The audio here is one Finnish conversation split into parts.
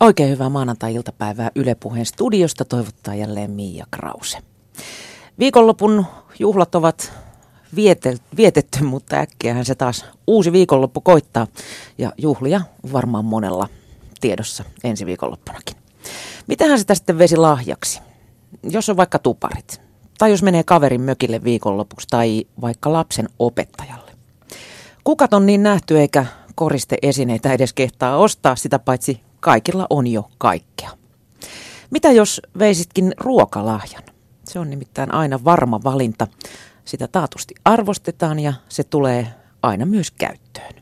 Oikein hyvää maanantai-iltapäivää Yle Puheen studiosta toivottaa jälleen Miia Krause. Viikonlopun juhlat ovat vietetty, mutta äkkiähän se taas uusi viikonloppu koittaa. Ja juhlia varmaan monella tiedossa ensi viikonloppunakin. Mitähän sitä sitten vesi lahjaksi? Jos on vaikka tuparit, tai jos menee kaverin mökille viikonlopuksi, tai vaikka lapsen opettajalle. Kukat on niin nähty eikä koristeesineitä edes kehtaa ostaa, sitä paitsi kaikilla on jo kaikkea. Mitä jos veisitkin ruokalahjan? Se on nimittäin aina varma valinta. Sitä taatusti arvostetaan ja se tulee aina myös käyttöön.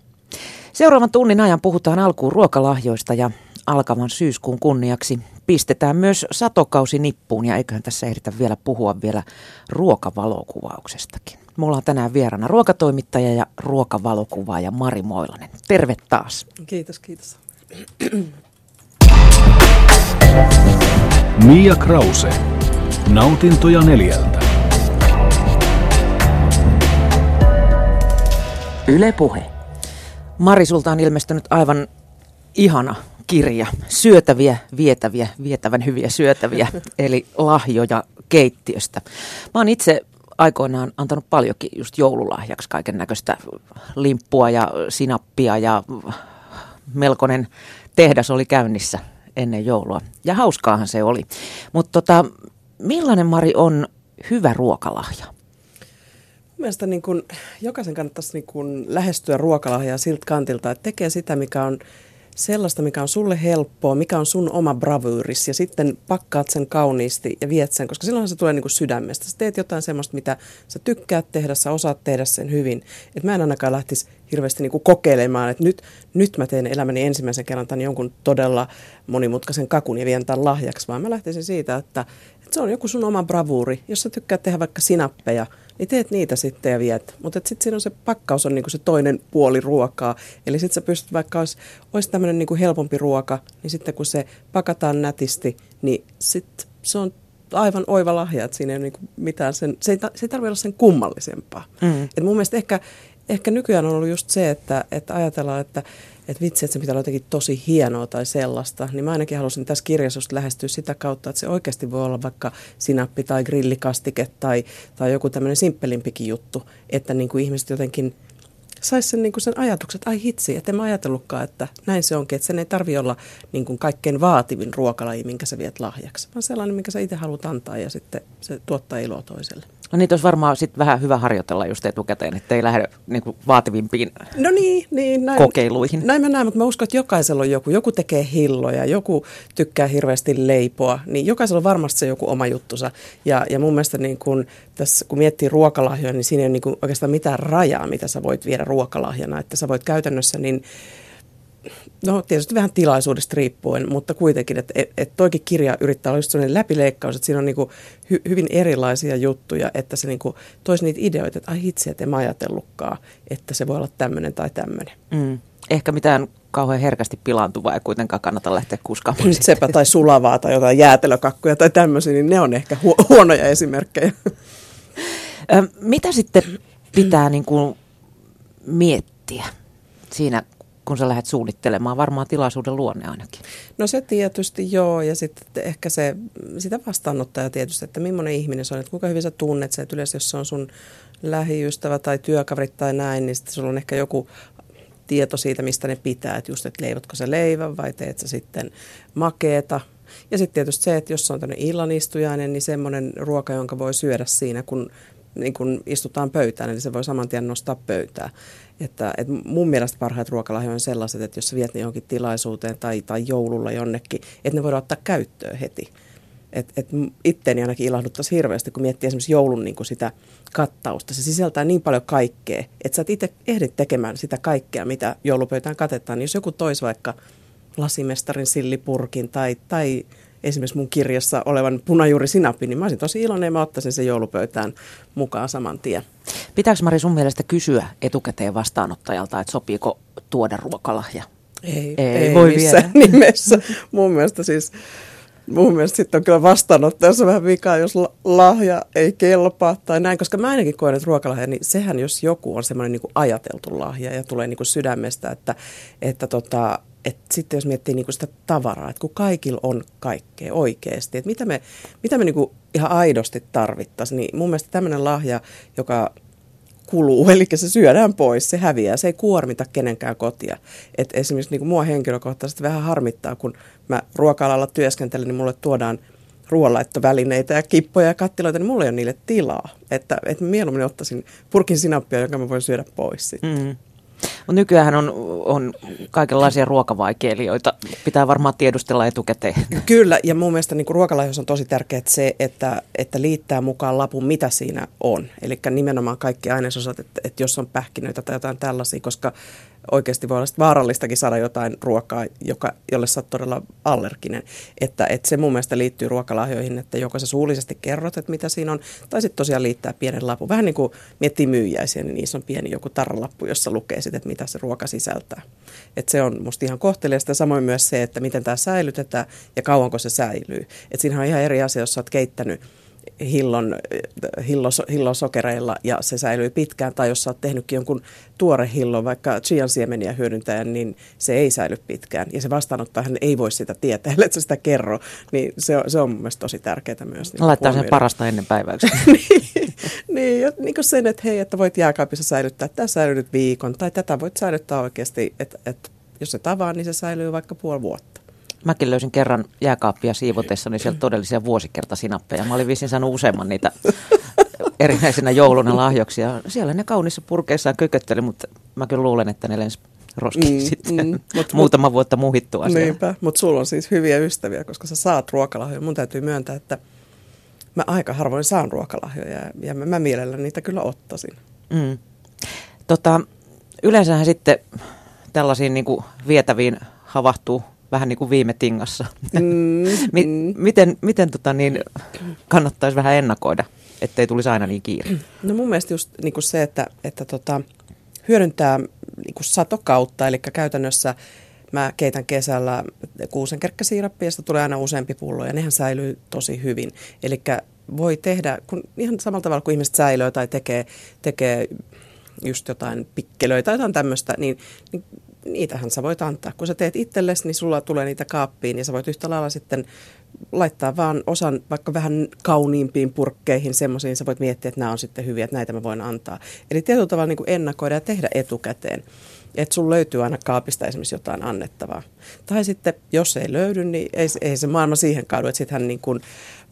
Seuraavan tunnin ajan puhutaan alkuun ruokalahjoista ja alkavan syyskuun kunniaksi pistetään myös satokausi nippuun ja eiköhän tässä ehditä vielä puhua vielä ruokavalokuvauksestakin. Mulla on tänään vieraana ruokatoimittaja ja ruokavalokuvaaja Mari Moilanen. Terve taas. Kiitos, kiitos. Mia Krause. Nautintoja neljältä. Yle Puhe. Mari, sulta on ilmestynyt aivan ihana kirja. Syötäviä, vietäviä, vietävän hyviä syötäviä, eli lahjoja keittiöstä. Mä oon itse aikoinaan antanut paljonkin just joululahjaksi kaiken näköistä limppua ja sinappia ja melkoinen tehdas oli käynnissä ennen joulua. Ja hauskaahan se oli. Mutta tota, millainen Mari on hyvä ruokalahja? Mielestäni niin kun, jokaisen kannattaisi niin kun lähestyä ruokalahjaa siltä kantilta, että tekee sitä, mikä on sellaista, mikä on sulle helppoa, mikä on sun oma bravyyris ja sitten pakkaat sen kauniisti ja viet sen, koska silloin se tulee niin kuin sydämestä. Sä teet jotain semmoista, mitä sä tykkäät tehdä, sä osaat tehdä sen hyvin. Et mä en ainakaan lähtisi hirveästi niin kuin kokeilemaan, että nyt, nyt mä teen elämäni ensimmäisen kerran tämän jonkun todella monimutkaisen kakun ja vien tämän lahjaksi, vaan mä lähtisin siitä, että se on joku sun oma bravuuri. Jos sä tykkäät tehdä vaikka sinappeja, niin teet niitä sitten ja viet. Mutta sitten siinä on se pakkaus on niinku se toinen puoli ruokaa. Eli sitten sä pystyt, vaikka olisi, olisi tämmöinen niinku helpompi ruoka, niin sitten kun se pakataan nätisti, niin sitten se on aivan oiva lahja, että siinä ei ole niinku mitään sen, se ei, se ei tarvitse olla sen kummallisempaa. Mm. Et mun mielestä ehkä, ehkä nykyään on ollut just se, että, että ajatellaan, että että vitsi, että se pitää olla jotenkin tosi hienoa tai sellaista, niin mä ainakin halusin tässä kirjassa lähestyä sitä kautta, että se oikeasti voi olla vaikka sinappi tai grillikastike tai, tai joku tämmöinen simppelimpikin juttu, että niin kuin ihmiset jotenkin saisi sen, niin kuin sen ajatukset, ai hitsi, että en mä ajatellutkaan, että näin se onkin, että sen ei tarvi olla niin kuin kaikkein vaativin ruokalaji, minkä sä viet lahjaksi, vaan sellainen, minkä sä itse haluat antaa ja sitten se tuottaa iloa toiselle. No niitä olisi varmaan sit vähän hyvä harjoitella just etukäteen, että ei lähde niin kuin vaativimpiin no niin, niin, näin, kokeiluihin. Näin mä näen, mutta mä uskon, että jokaisella on joku. Joku tekee hilloja, joku tykkää hirveästi leipoa, niin jokaisella on varmasti se joku oma juttusa. Ja, ja mun mielestä niin kun, tässä, kun miettii ruokalahjoja, niin siinä ei ole niin oikeastaan mitään rajaa, mitä sä voit viedä ruokalahjana. Että sä voit käytännössä niin No tietysti vähän tilaisuudesta riippuen, mutta kuitenkin, että et, et toikin kirja yrittää olla just sellainen läpileikkaus, että siinä on niinku hy, hyvin erilaisia juttuja, että se niinku toisi niitä ideoita, että ai hitsi, että en mä ajatellutkaan, että se voi olla tämmöinen tai tämmöinen. Mm. Ehkä mitään kauhean herkästi pilaantuvaa ei kuitenkaan kannata lähteä kuskaamaan. Sepä tai sulavaa tai jotain jäätelökakkuja tai tämmöisiä, niin ne on ehkä hu- huonoja esimerkkejä. Mitä sitten pitää niin kuin miettiä siinä, kun sä lähdet suunnittelemaan, varmaan tilaisuuden luonne ainakin. No se tietysti joo, ja sitten ehkä se, sitä vastaanottaja tietysti, että millainen ihminen se on, että kuinka hyvin sä tunnet se, että yleensä jos se on sun lähiystävä tai työkaverit tai näin, niin sitten sulla on ehkä joku tieto siitä, mistä ne pitää, että just, että leivotko sä leivän vai teet sä sitten makeeta. Ja sitten tietysti se, että jos se on tämmöinen illanistujainen, niin semmoinen ruoka, jonka voi syödä siinä, kun niin kun istutaan pöytään, eli se voi saman tien nostaa pöytää. Että, et mun mielestä parhaat ruokalahjoja on sellaiset, että jos sä viet ne johonkin tilaisuuteen tai, tai joululla jonnekin, että ne voidaan ottaa käyttöön heti. Et, et itteeni ainakin ilahduttaisi hirveästi, kun miettii esimerkiksi joulun niin sitä kattausta. Se sisältää niin paljon kaikkea, että sä et itse ehdit tekemään sitä kaikkea, mitä joulupöytään katetaan. Niin jos joku toisi vaikka lasimestarin sillipurkin tai, tai esimerkiksi mun kirjassa olevan punajuurisinappi, niin mä olisin tosi iloinen ja mä ottaisin sen joulupöytään mukaan saman tien. Pitääkö Mari sun mielestä kysyä etukäteen vastaanottajalta, että sopiiko tuoda ruokalahja? Ei, ei, ei voi missään viedä. nimessä. mun mielestä siis mun mielestä sitten on kyllä vastaanottajassa vähän vikaa, jos lahja ei kelpaa tai näin, koska mä ainakin koen, että ruokalahja, niin sehän jos joku on semmoinen niin ajateltu lahja ja tulee niin kuin sydämestä, että, että tota, että sitten jos miettii niinku sitä tavaraa, että kun kaikilla on kaikkea oikeasti, että mitä me, mitä me niinku ihan aidosti tarvittaisiin, niin mun mielestä tämmöinen lahja, joka kuluu, eli se syödään pois, se häviää, se ei kuormita kenenkään kotia. Et esimerkiksi niin kuin mua henkilökohtaisesti vähän harmittaa, kun mä ruoka-alalla työskentelen, niin mulle tuodaan ruoanlaittovälineitä ja kippoja ja kattiloita, niin mulla ei ole niille tilaa. Että, että mieluummin ottaisin purkin sinappia, jonka mä voin syödä pois sitten. Mm. Mutta nykyään on, on kaikenlaisia ruokavaikeilijoita. Pitää varmaan tiedustella etukäteen. Kyllä, ja mun mielestä niin ruokalahjoissa on tosi tärkeää se, että, että liittää mukaan lapun, mitä siinä on. Eli nimenomaan kaikki ainesosat, että, että jos on pähkinöitä tai jotain tällaisia, koska oikeasti voi olla vaarallistakin saada jotain ruokaa, joka, jolle sä oot todella allerginen. Että, että se mun mielestä liittyy ruokalahjoihin, että joko sä suullisesti kerrot, että mitä siinä on, tai sitten tosiaan liittää pienen lapun. Vähän niin kuin miettii myyjäisiä, niin niissä on pieni joku tarralappu, jossa lukee sitten, että mitä se ruoka sisältää. Että se on musta ihan kohteliasta. Samoin myös se, että miten tämä säilytetään ja kauanko se säilyy. Että siinä on ihan eri asia, jos sä oot keittänyt hillon, hillos, hillosokereilla ja se säilyy pitkään. Tai jos sä oot tehnytkin jonkun tuore hillon, vaikka chian siemeniä hyödyntäen, niin se ei säily pitkään. Ja se vastaanottajahan ei voi sitä tietää, ellei sä sitä kerro. Niin se on, se on mun mielestä tosi tärkeää myös. Niin Laittaa sen parasta ennen päiväksi. niin, niin, ja niin kuin sen, että hei, että voit jääkaapissa säilyttää, tämä säilyy nyt viikon. Tai tätä voit säilyttää oikeasti, että, että jos se tavaa, niin se säilyy vaikka puoli vuotta. Mäkin löysin kerran jääkaappia siivotessa, niin sieltä todellisia vuosikertasinappeja. Mä olin vissiin saanut useamman niitä erinäisinä jouluna lahjoksia. Siellä ne kaunissa purkeissaan kökötteli, mutta mä kyllä luulen, että ne lensi roskiin mm, sitten mm, mut, muutama vuotta muhittua. Niinpä, mutta sulla on siis hyviä ystäviä, koska sä saat ruokalahjoja. Mun täytyy myöntää, että mä aika harvoin saan ruokalahjoja ja, ja mä, mä mielelläni niitä kyllä ottaisin. Mm. Tota, yleensähän sitten tällaisiin niin kuin vietäviin havahtuu vähän niin kuin viime tingassa. Mm, mm. miten miten tota niin, kannattaisi vähän ennakoida, ettei tulisi aina niin kiire? No mun mielestä just niin kuin se, että, että tota, hyödyntää niin kuin satokautta, eli käytännössä mä keitän kesällä kuusenkerkkäsiirappia, josta tulee aina useampi pullo ja nehän säilyy tosi hyvin. Eli voi tehdä, kun ihan samalla tavalla kuin ihmiset säilöö tai tekee, tekee just jotain pikkelöitä tai jotain tämmöistä, niin, niin niitähän sä voit antaa. Kun sä teet itsellesi, niin sulla tulee niitä kaappiin ja sä voit yhtä lailla sitten laittaa vaan osan vaikka vähän kauniimpiin purkkeihin, semmoisiin sä voit miettiä, että nämä on sitten hyviä, että näitä mä voin antaa. Eli tietyllä tavalla niin kuin ennakoida ja tehdä etukäteen, että sun löytyy aina kaapista esimerkiksi jotain annettavaa. Tai sitten, jos ei löydy, niin ei, ei se maailma siihen kaadu, että sitten hän niin kuin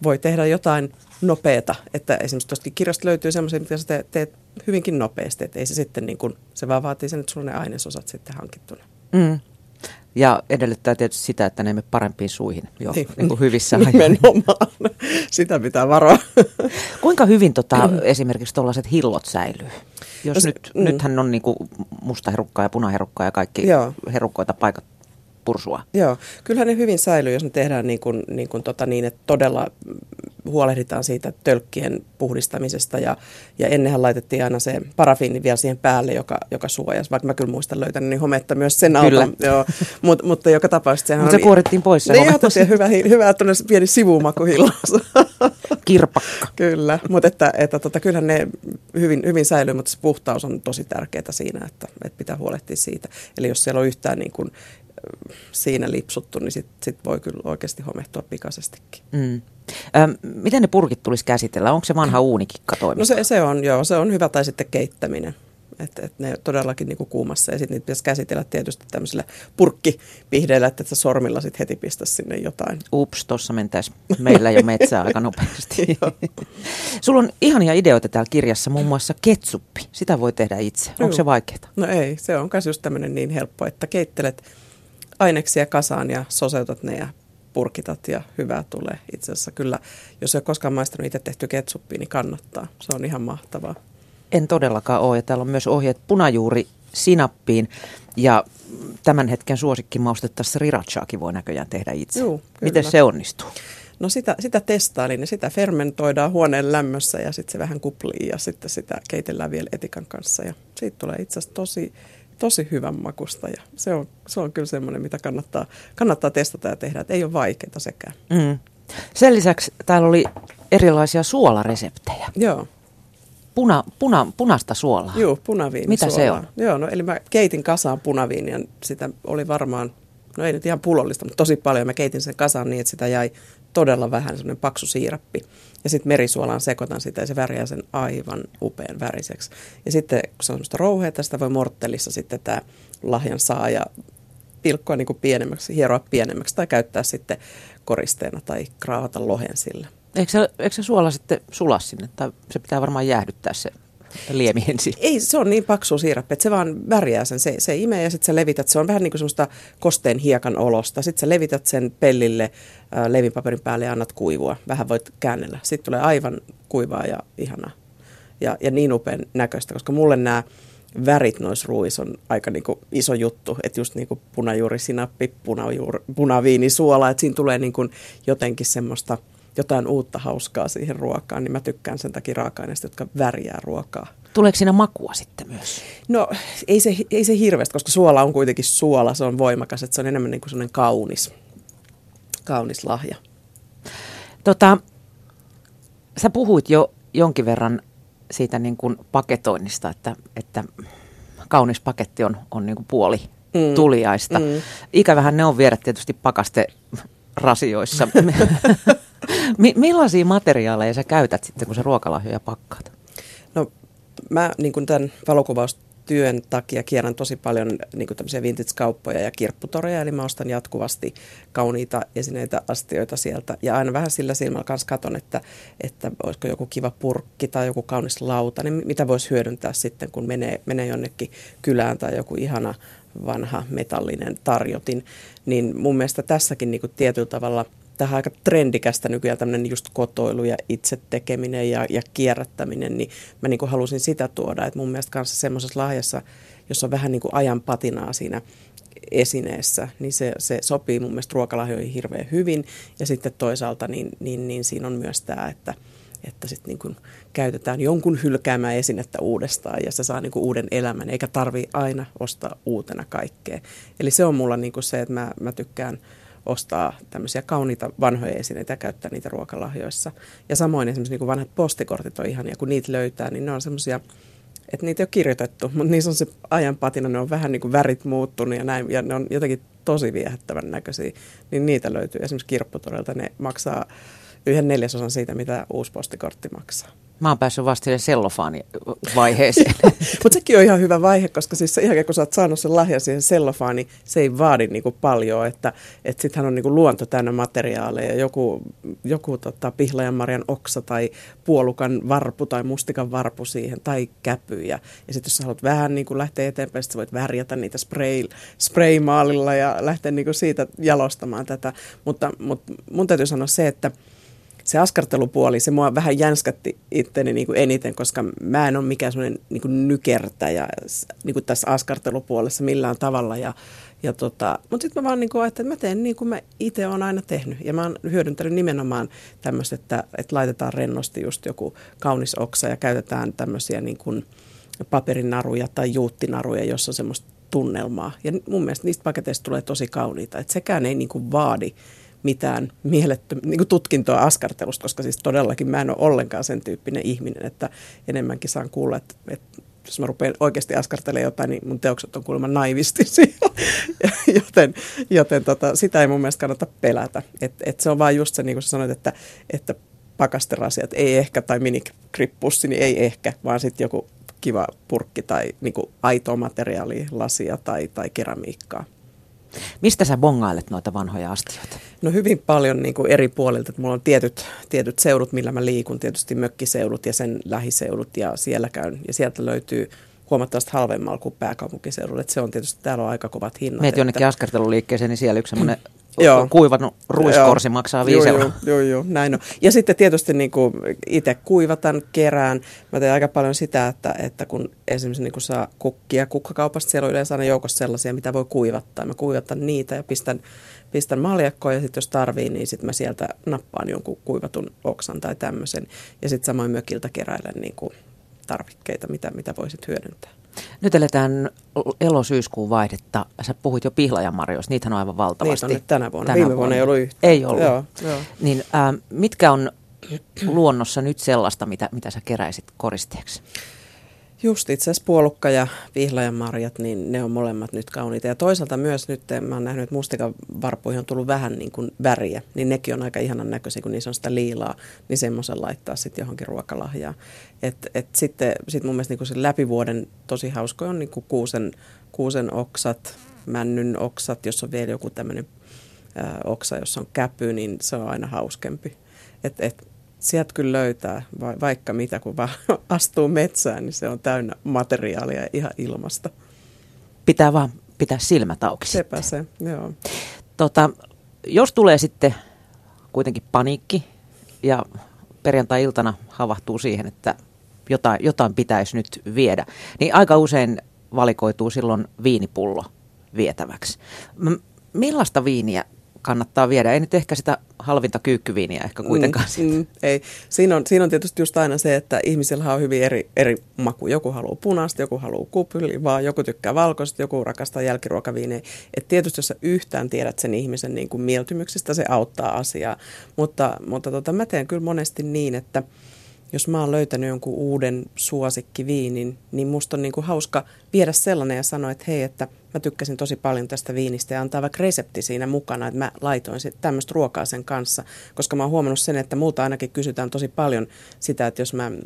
voi tehdä jotain nopeata. Että esimerkiksi tuosta kirjasta löytyy semmoisia, mitä sä teet, hyvinkin nopeasti, että ei se sitten niin kuin, se vaan vaatii sen, että sulla ne ainesosat sitten hankittuna. Mm. Ja edellyttää tietysti sitä, että ne menee parempiin suihin jo niin, niin kuin hyvissä ajoin. Nimenomaan. Sitä pitää varoa. Kuinka hyvin tota, esimerkiksi tuollaiset hillot säilyy? Jos no, nyt, mm. nythän on niin kuin mustaherukkaa ja punaherukkaa ja kaikki Joo. herukkoita paikat pursua. Joo, kyllähän ne hyvin säilyy, jos ne tehdään niin, kuin, niin, kuin tota niin että todella huolehditaan siitä tölkkien puhdistamisesta ja, ja ennenhän laitettiin aina se parafiini vielä siihen päälle, joka, joka suojasi, vaikka mä kyllä muistan löytänyt niin hometta myös sen alta. Kyllä. Joo, Mut, mutta joka tapauksessa sehän Mutta se kuorittiin pois se niin, tosiaan hyvä, hyvä että pieni sivumaku Kirpakka. kyllä, mutta että, että tota, kyllähän ne hyvin, hyvin säilyy, mutta se puhtaus on tosi tärkeää siinä, että, että pitää huolehtia siitä. Eli jos siellä on yhtään niin kuin siinä lipsuttu, niin sitten sit voi kyllä oikeasti homehtua pikaisestikin. Mm. Ö, miten ne purkit tulisi käsitellä? Onko se vanha uunikikka toimiva? No se, se on, joo, se on hyvä tai sitten keittäminen. Että et ne todellakin niinku kuumassa ja sitten niitä pitäisi käsitellä tietysti tämmöisillä purkkipihdeillä, että sä sormilla sitten heti pistäisi sinne jotain. Ups, tuossa mentäisi meillä jo metsää aika nopeasti. Sulla on ihania ideoita täällä kirjassa, muun muassa ketsuppi. Sitä voi tehdä itse. Onko se vaikeaa? No ei, se on myös just tämmöinen niin helppo, että keittelet aineksia kasaan ja soseutat ne ja purkitat ja hyvää tulee. Itse asiassa kyllä, jos ei ole koskaan maistanut itse tehty ketsuppia, niin kannattaa. Se on ihan mahtavaa. En todellakaan ole. Ja täällä on myös ohjeet punajuuri sinappiin. Ja tämän hetken suosikkimauste srirachaakin voi näköjään tehdä itse. Juu, Miten se onnistuu? No sitä, sitä testailin ja sitä fermentoidaan huoneen lämmössä ja sitten se vähän kuplii ja sitten sitä keitellään vielä etikan kanssa. Ja siitä tulee itse asiassa tosi, tosi hyvän makusta ja se on, se on kyllä semmoinen, mitä kannattaa, kannattaa testata ja tehdä, että ei ole vaikeaa sekään. Mm. Sen lisäksi täällä oli erilaisia suolareseptejä. Joo. Puna, puna, punasta suolaa. Joo, punaviini Mitä se on? Joo, no eli mä keitin kasaan punaviiniä, sitä oli varmaan no ei nyt ihan pullollista, mutta tosi paljon. Mä keitin sen kasaan niin, että sitä jäi todella vähän, semmoinen paksu siirappi. Ja sitten merisuolaan sekoitan sitä ja se värjää sen aivan upean väriseksi. Ja sitten kun se on semmoista rouheita, sitä voi morttelissa sitten tämä lahjan saaja pilkkoa niin kuin pienemmäksi, hieroa pienemmäksi tai käyttää sitten koristeena tai kraavata lohen sillä. Eikö se, eikö se suola sitten sula sinne? Tai se pitää varmaan jäähdyttää se liemi ensin. Ei, se on niin paksu siirappi, että se vaan värjää sen. Se, se imee ja sitten sä levität. Se on vähän niin kuin semmoista kosteen hiekan olosta. Sitten sä levität sen pellille äh, levinpaperin päälle ja annat kuivua. Vähän voit käännellä. Sitten tulee aivan kuivaa ja ihanaa. Ja, ja niin upean näköistä, koska mulle nämä värit noissa ruuissa on aika niinku iso juttu, että just niinku punajuurisinappi, punajuuri, punaviinisuola, että siinä tulee niinku jotenkin semmoista jotain uutta hauskaa siihen ruokaan, niin mä tykkään sen takia raaka-aineista, jotka värjää ruokaa. Tuleeko siinä makua sitten myös? No ei se, ei se hirveästi, koska suola on kuitenkin suola, se on voimakas, että se on enemmän niin kuin sellainen kaunis, kaunis lahja. Tota, sä puhuit jo jonkin verran siitä niin kuin paketoinnista, että, että kaunis paketti on, on niin kuin puoli mm. tuliaista. Mm. Ikävähän ne on viedä tietysti pakaste rasioissa. millaisia materiaaleja sä käytät sitten, kun sä ruokalahjoja pakkaat? No mä niin kuin tämän valokuvaustyön takia kierrän tosi paljon niin kuin tämmöisiä vintage-kauppoja ja kirpputoreja, eli mä ostan jatkuvasti kauniita esineitä, astioita sieltä. Ja aina vähän sillä silmällä kanssa katon, että, että olisiko joku kiva purkki tai joku kaunis lauta, niin mitä voisi hyödyntää sitten, kun menee, menee jonnekin kylään tai joku ihana vanha metallinen tarjotin. Niin mun mielestä tässäkin niin kuin tietyllä tavalla – tähän aika trendikästä nykyään tämmöinen just kotoilu ja itse tekeminen ja, ja kierrättäminen, niin mä niin kuin halusin sitä tuoda, että mun mielestä kanssa semmoisessa lahjassa, jossa on vähän niin kuin ajan patinaa siinä esineessä, niin se, se sopii mun mielestä ruokalahjoihin hirveän hyvin. Ja sitten toisaalta niin, niin, niin siinä on myös tämä, että, että sitten niin käytetään jonkun hylkäämää esinettä uudestaan ja se saa niin kuin uuden elämän, eikä tarvi aina ostaa uutena kaikkea. Eli se on mulla niin kuin se, että mä, mä tykkään ostaa tämmöisiä kauniita vanhoja esineitä ja käyttää niitä ruokalahjoissa. Ja samoin esimerkiksi niin kuin vanhat postikortit on ihania, kun niitä löytää, niin ne on semmoisia, että niitä ei ole kirjoitettu, mutta niissä on se ajan patina, ne on vähän niin kuin värit muuttunut ja näin, ja ne on jotenkin tosi viehättävän näköisiä, niin niitä löytyy esimerkiksi kirpputorilta, ne maksaa yhden neljäsosan siitä, mitä uusi postikortti maksaa. Mä oon päässyt vasta sellofaani-vaiheeseen. Mutta sekin on ihan hyvä vaihe, koska siis jälkeen kun sä oot saanut sen lahjan siihen sellofaani, se ei vaadi niinku paljon, että et sittenhän on niinku luonto täynnä materiaaleja, joku, joku tota, pihlajanmarjan oksa tai puolukan varpu tai mustikan varpu siihen tai käpyjä. Ja sitten jos sä haluat vähän niinku lähteä eteenpäin, sitten voit värjätä niitä spray, spraymaalilla ja lähteä niinku siitä jalostamaan tätä. Mutta, mutta mun täytyy sanoa se, että se askartelupuoli, se mua vähän jänskätti itteni niin kuin eniten, koska mä en ole mikään semmoinen niin kuin nykertäjä niin kuin tässä askartelupuolessa millään tavalla. Ja, ja tota, mutta sitten mä vaan niin kuin ajattelin, että mä teen niin kuin mä itse olen aina tehnyt. Ja mä oon hyödyntänyt nimenomaan tämmöistä, että, että laitetaan rennosti just joku kaunis oksa ja käytetään tämmöisiä niin kuin paperinaruja tai juuttinaruja, jossa on semmoista tunnelmaa. Ja mun mielestä niistä paketeista tulee tosi kauniita. Että sekään ei niin kuin vaadi mitään mielettöm, niin tutkintoa askartelusta, koska siis todellakin mä en ole ollenkaan sen tyyppinen ihminen, että enemmänkin saan kuulla, että, että jos mä rupean oikeasti askartelemaan jotain, niin mun teokset on kuulemma naivistisia, joten, joten tota, sitä ei mun mielestä kannata pelätä. Et, et se on vaan just se, niin kuin sä sanoit, että, että pakasterasiat ei ehkä, tai minikrippussi, niin ei ehkä, vaan sitten joku kiva purkki tai niin aitoa materiaalia, lasia tai, tai keramiikkaa. Mistä sä bongailet noita vanhoja astioita? No hyvin paljon niin kuin eri puolilta. Mulla on tietyt, tietyt seudut, millä mä liikun, tietysti mökkiseudut ja sen lähiseudut ja siellä käyn. Ja sieltä löytyy huomattavasti halvemmalla kuin pääkaupunkiseudulla. Et se on tietysti, täällä on aika kovat hinnat. Meet jonnekin että... askarteluliikkeeseen, niin siellä yksi semmoinen Joo. kuivanut ruiskorsi joo. maksaa viisi joo, Joo, joo, näin on. Ja sitten tietysti niin kuin itse kuivatan, kerään. Mä teen aika paljon sitä, että, että kun esimerkiksi niin kuin saa kukkia kukkakaupasta, siellä on yleensä aina joukossa sellaisia, mitä voi kuivattaa. Mä kuivatan niitä ja pistän, pistän maljakkoon ja sitten jos tarvii, niin sitten mä sieltä nappaan jonkun kuivatun oksan tai tämmöisen. Ja sitten samoin mökiltä keräilen niin kuin tarvikkeita, mitä, mitä voisit hyödyntää. Nyt eletään elosyyskuun vaihdetta. Sä puhuit jo pihlajanmarjoista, niitähän on aivan valtavasti. Niitä on tänä vuonna. Tänä Viime vuonna ei ollut yhtään. Ei ollut. Joo, joo. Niin, äh, mitkä on luonnossa nyt sellaista, mitä, mitä sä keräisit koristeeksi? Just itse asiassa puolukka ja pihlajan marjat, niin ne on molemmat nyt kauniita. Ja toisaalta myös nyt, mä oon nähnyt, että mustikan varpuihin on tullut vähän niin kuin väriä, niin nekin on aika ihanan näköisiä, kun niissä on sitä liilaa, niin semmoisen laittaa sitten johonkin ruokalahjaan. Et, et sitten sit mun mielestä niin se läpivuoden tosi hauska on niin kuin kuusen, kuusen oksat, männyn oksat, jos on vielä joku tämmöinen oksa, jossa on käpy, niin se on aina hauskempi. Et, et, sieltä kyllä löytää va- vaikka mitä, kun vaan astuu metsään, niin se on täynnä materiaalia ihan ilmasta. Pitää vaan pitää silmät auki Sepä se, joo. Tota, jos tulee sitten kuitenkin paniikki ja perjantai-iltana havahtuu siihen, että jotain, jotain pitäisi nyt viedä, niin aika usein valikoituu silloin viinipullo vietäväksi. M- millaista viiniä kannattaa viedä. Ei nyt ehkä sitä halvinta kyykkyviiniä ehkä kuitenkaan. Mm, mm, ei. Siinä on, siinä on tietysti just aina se, että ihmisillä on hyvin eri, eri maku. Joku haluaa punaista, joku haluaa kupilivaa, joku tykkää valkoista, joku rakastaa jälkiruokaviinejä. Et tietysti jos sä yhtään tiedät sen ihmisen niin kuin mieltymyksistä, se auttaa asiaa. Mutta, mutta tota, mä teen kyllä monesti niin, että – jos mä oon löytänyt jonkun uuden suosikkiviinin, niin musta on niin kuin hauska viedä sellainen ja sanoa, että hei, että mä tykkäsin tosi paljon tästä viinistä ja antaa vaikka resepti siinä mukana, että mä laitoin tämmöistä ruokaa sen kanssa, koska mä oon huomannut sen, että multa ainakin kysytään tosi paljon sitä, että jos mä mm,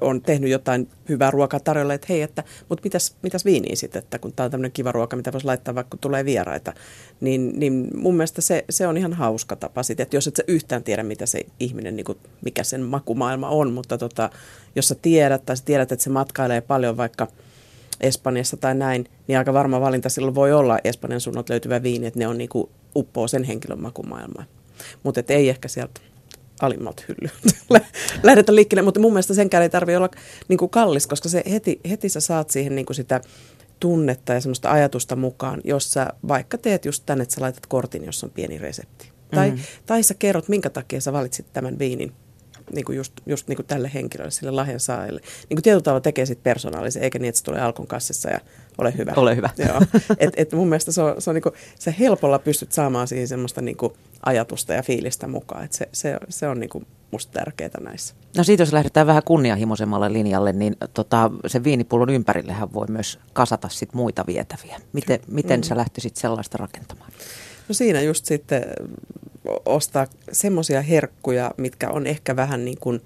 oon tehnyt jotain hyvää ruokaa tarjolla, että hei, että mutta mitäs, mitäs viiniä sitten, että kun tää on tämmöinen kiva ruoka, mitä voisi laittaa vaikka kun tulee vieraita, niin, niin mun mielestä se, se on ihan hauska tapa sitten, että jos et sä yhtään tiedä, mitä se ihminen, niin kuin, mikä sen makumaailma on, mutta tota, jos sä tiedät tai sä tiedät, että se matkailee paljon vaikka – Espanjassa tai näin, niin aika varma valinta silloin voi olla Espanjan suunnalta löytyvä viini, että ne on niinku uppoo sen henkilön makumaailmaan. Mutta ei ehkä sieltä alimmalta hyllyltä lähdetä liikkeelle, mutta mun mielestä senkään ei tarvitse olla niinku kallis, koska se heti, heti sä saat siihen niinku sitä tunnetta ja semmoista ajatusta mukaan, jos sä vaikka teet just tänne, että sä laitat kortin, jossa on pieni resepti. Tai, mm-hmm. tai sä kerrot, minkä takia sä valitsit tämän viinin niin kuin just, just niin kuin tälle henkilölle, sille lahjan saajalle. Niin kuin tietyllä tavalla tekee sit persoonallisen, eikä niin, että se tulee alkon kassissa ja ole hyvä. Ole hyvä. Joo. Et, et mun mielestä se on, se on niin kuin, se helpolla pystyt saamaan siihen semmoista niin kuin ajatusta ja fiilistä mukaan. Et se, se, se on niin kuin musta tärkeää näissä. No siitä jos lähdetään vähän kunnianhimoisemmalle linjalle, niin tota, sen viinipullon ympärillehän voi myös kasata sit muita vietäviä. Miten, miten mm. sä lähtisit sellaista rakentamaan? No siinä just sitten ostaa semmoisia herkkuja, mitkä on ehkä vähän niin kuin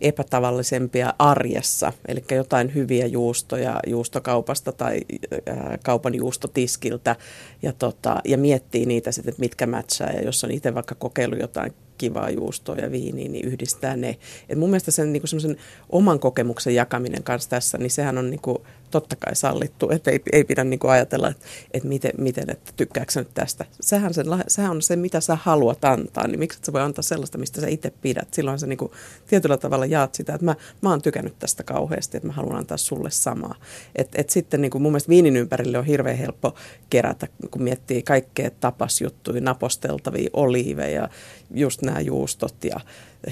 epätavallisempia arjessa, eli jotain hyviä juustoja juustokaupasta tai ää, kaupan juustotiskiltä. Ja, tota, ja miettii niitä sitten, että mitkä mätsää ja jos on itse vaikka kokeillut jotain kivaa juustoa ja viiniä, niin yhdistää ne. Et mun mielestä sen niin semmoisen oman kokemuksen jakaminen kanssa tässä, niin sehän on niin kuin, totta kai sallittu, että ei, ei pidä niin kuin ajatella, että, että miten, miten, että tykkääkö nyt tästä. Sehän, sen, sehän on se, mitä sä haluat antaa, niin miksi et sä voi antaa sellaista, mistä sä itse pidät. Silloin sä niin kuin, tietyllä tavalla jaat sitä, että mä, mä oon tykännyt tästä kauheasti, että mä haluan antaa sulle samaa. Et, et sitten niin kuin mun mielestä viinin ympärille on hirveän helppo kerätä, kun miettii kaikkea tapasjuttuja, naposteltavia oliiveja, just nämä juustot ja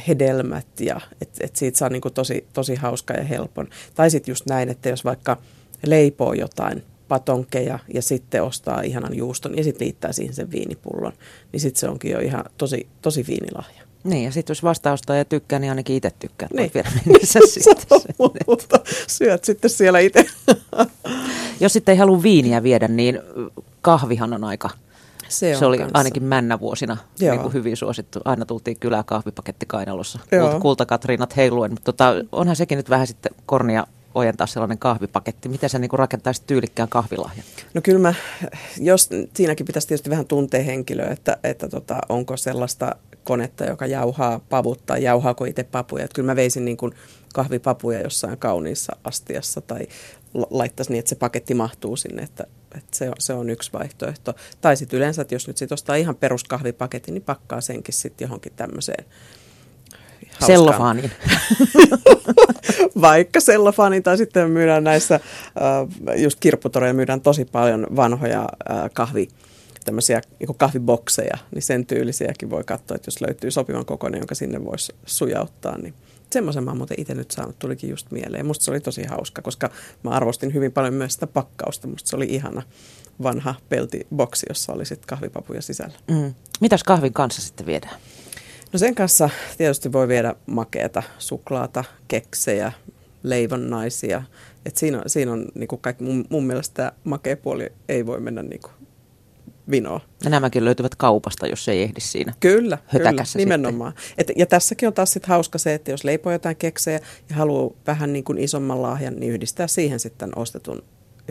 hedelmät ja että et siitä saa niinku tosi, tosi hauska ja helpon. Tai sitten just näin, että jos vaikka leipoo jotain patonkeja ja sitten ostaa ihanan juuston ja sitten liittää siihen sen viinipullon, niin sitten se onkin jo ihan tosi, tosi viinilahja. Niin, ja sitten jos vastaustaa ja tykkää, niin ainakin itse tykkää. Niin. Viedä sitten. Mutta syöt sitten siellä itse. jos sitten ei halua viiniä viedä, niin kahvihan on aika se, se oli kanssa. ainakin männä vuosina niin kuin hyvin suosittu. Aina tultiin kylää kahvipaketti kainalossa, Kult, kultakatriinat heiluen. Mutta tota, onhan sekin nyt vähän sitten kornia ojentaa sellainen kahvipaketti. Miten sä niin rakentaisit tyylikkään kahvilahjan? No kyllä mä, jos siinäkin pitäisi tietysti vähän tuntea henkilöä, että, että tota, onko sellaista konetta, joka jauhaa pavut tai jauhaako itse papuja. Että kyllä mä veisin niin kuin kahvipapuja jossain kauniissa astiassa tai laittaisi niin, että se paketti mahtuu sinne, että, että se, on, se on yksi vaihtoehto. Tai sitten yleensä, että jos nyt sit ostaa ihan peruskahvipaketin, niin pakkaa senkin sitten johonkin tämmöiseen Sellofaanin. Vaikka sellofaanin tai sitten myydään näissä, äh, just kirpputoreja myydään tosi paljon vanhoja äh, kahvi, tämmöisiä niin kahvibokseja, niin sen tyylisiäkin voi katsoa, että jos löytyy sopivan kokoinen, jonka sinne voisi sujauttaa, niin semmoisen mä oon muuten itse nyt saanut, tulikin just mieleen. Musta se oli tosi hauska, koska mä arvostin hyvin paljon myös sitä pakkausta. Musta se oli ihana vanha peltiboksi, jossa oli sitten kahvipapuja sisällä. Mm. Mitäs kahvin kanssa sitten viedään? No sen kanssa tietysti voi viedä makeeta, suklaata, keksejä, leivonnaisia. Et siinä on, siinä on niin kuin kaikki, mun, mun mielestä tämä makea puoli ei voi mennä niin kuin vinoa. Ja nämäkin löytyvät kaupasta, jos ei ehdi siinä Kyllä, kyllä nimenomaan. Et, ja tässäkin on taas sit hauska se, että jos leipoo jotain keksejä ja haluaa vähän niin kuin isomman lahjan, niin yhdistää siihen sitten ostetun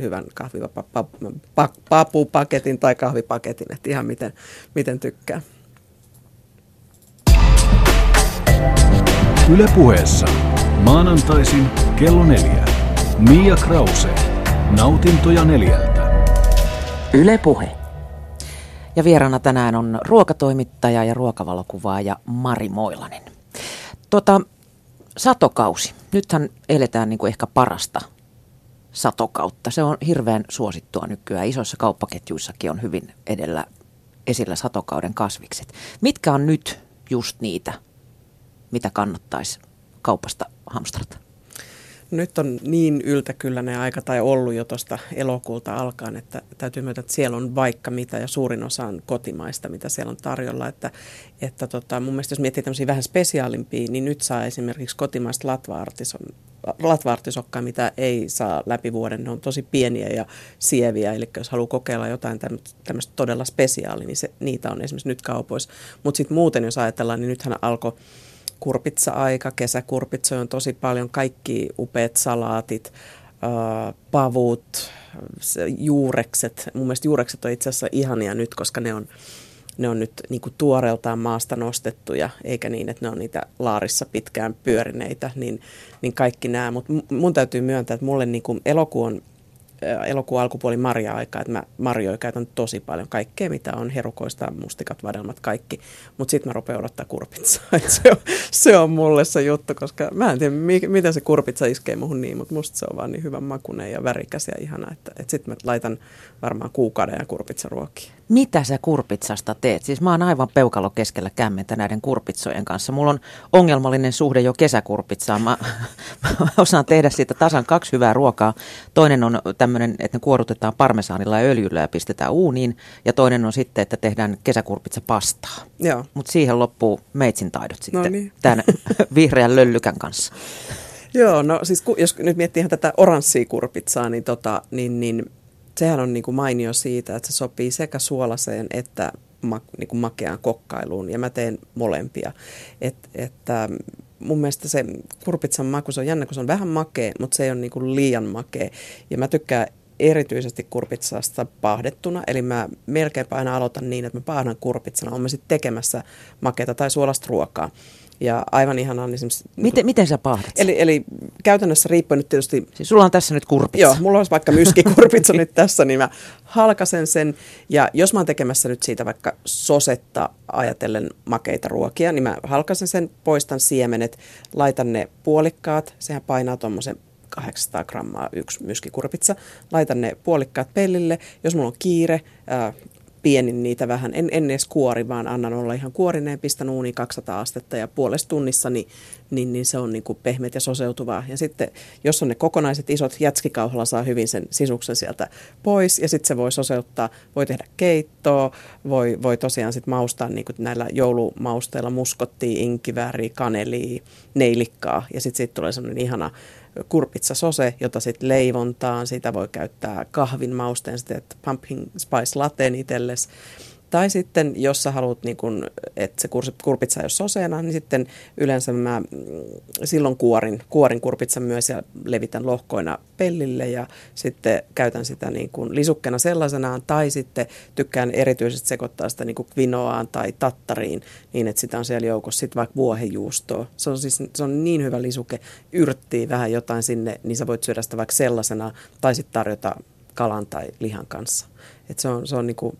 hyvän kahvipapupaketin tai kahvipaketin, että ihan miten, miten tykkää. Yle puheessa. Maanantaisin kello neljä. Mia Krause. Nautintoja neljältä. Yle Puhe. Ja vieraana tänään on ruokatoimittaja ja ruokavalokuvaaja Mari Moilanen. Tota, satokausi. Nythän eletään niin kuin ehkä parasta satokautta. Se on hirveän suosittua nykyään. Isoissa kauppaketjuissakin on hyvin edellä esillä satokauden kasvikset. Mitkä on nyt just niitä, mitä kannattaisi kaupasta hamstrata? Nyt on niin yltäkylläinen aika tai ollut jo tuosta elokuulta alkaen, että täytyy myöntää, että siellä on vaikka mitä ja suurin osa on kotimaista, mitä siellä on tarjolla. Että, että tota, mun mielestä jos miettii tämmöisiä vähän spesiaalimpia, niin nyt saa esimerkiksi kotimaista latvaartisokkaa, mitä ei saa läpi vuoden. Ne on tosi pieniä ja sieviä, eli jos haluaa kokeilla jotain tämmöistä todella spesiaalia, niin se, niitä on esimerkiksi nyt kaupoissa. Mutta sitten muuten, jos ajatellaan, niin nythän alkoi kurpitsa-aika, kesäkurpitsa on tosi paljon, kaikki upeat salaatit, pavut, juurekset. Mun mielestä juurekset on itse asiassa ihania nyt, koska ne on, ne on nyt niin kuin tuoreeltaan maasta nostettuja, eikä niin, että ne on niitä laarissa pitkään pyörineitä, niin, niin kaikki nämä. Mutta mun täytyy myöntää, että mulle niin kuin elokuun alkupuoli marja-aikaa, että mä marjoja käytän tosi paljon. Kaikkea, mitä on herukoista, mustikat, vadelmat, kaikki. Mutta sitten mä rupean odottaa kurpitsaa. se, on, se on mulle se juttu, koska mä en tiedä, mi- miten se kurpitsa iskee muhun niin, mutta musta se on vaan niin hyvän makunen ja värikäs ja ihana, että, että sitten mä laitan varmaan kuukauden ja kurpitsaruokia. Mitä sä kurpitsasta teet? Siis mä oon aivan peukalo keskellä kämmentä näiden kurpitsojen kanssa. Mulla on ongelmallinen suhde jo kesäkurpitsaan. Mä, mä osaan tehdä siitä tasan kaksi hyvää ruokaa. Toinen on tämmöinen, että ne kuorutetaan parmesaanilla ja öljyllä ja pistetään uuniin. Ja toinen on sitten, että tehdään kesäkurpitsa pastaa. Mutta siihen loppuu meitsin taidot sitten no niin. tämän vihreän löllykän kanssa. Joo, no siis jos nyt miettii ihan tätä oranssia kurpitsaa, niin, tota, niin, niin sehän on niin kuin mainio siitä, että se sopii sekä suolaseen että ma, niin kuin makeaan kokkailuun, ja mä teen molempia. Et, että mun mielestä se kurpitsan maku, se on jännä, kun se on vähän makea, mutta se ei ole niin kuin liian makea. Ja mä tykkään erityisesti kurpitsasta pahdettuna, eli mä melkeinpä aina aloitan niin, että mä paahdan kurpitsana, on mä sitten tekemässä makeita tai suolasta ruokaa. Ja aivan ihanaa on esimerkiksi... Miten, miten sä pahdat Eli, eli käytännössä riippuen nyt tietysti... Siis sulla on tässä nyt kurpitsa. Joo, mulla olisi vaikka myskikurpitsa nyt tässä, niin mä halkasen sen. Ja jos mä oon tekemässä nyt siitä vaikka sosetta ajatellen makeita ruokia, niin mä halkasen sen, poistan siemenet, laitan ne puolikkaat. Sehän painaa tuommoisen 800 grammaa yksi myskikurpitsa. Laitan ne puolikkaat pellille. Jos mulla on kiire, pienin niitä vähän, en, en edes kuori, vaan annan olla ihan kuorineen, pistän uuni 200 astetta ja puolesta tunnissa, niin, niin, niin se on niin kuin pehmeät ja soseutuvaa. Ja sitten, jos on ne kokonaiset isot jätskikauhalla, saa hyvin sen sisuksen sieltä pois ja sitten se voi soseuttaa, voi tehdä keittoa, voi, voi tosiaan sitten maustaa niin kuin näillä joulumausteilla muskottia, inkivääriä, kanelia, neilikkaa ja sitten siitä tulee semmoinen ihana kurpitsa sose, jota sitten leivontaan. Sitä voi käyttää kahvin mausteen, sitten pumpkin spice latte itsellesi. Tai sitten, jos sä haluat, niin kun, että se kurpitsa ei ole soseena, niin sitten yleensä mä mm, silloin kuorin, kuorin kurpitsan myös ja levitän lohkoina pellille ja sitten käytän sitä niin kuin lisukkena sellaisenaan. Tai sitten tykkään erityisesti sekoittaa sitä niin kvinoaan tai tattariin niin, että sitä on siellä joukossa sitten vaikka vuohenjuustoa. Se on, siis, se on niin hyvä lisuke, yrttii vähän jotain sinne, niin sä voit syödä sitä vaikka sellaisena tai sitten tarjota kalan tai lihan kanssa. Et se on, se on niin kuin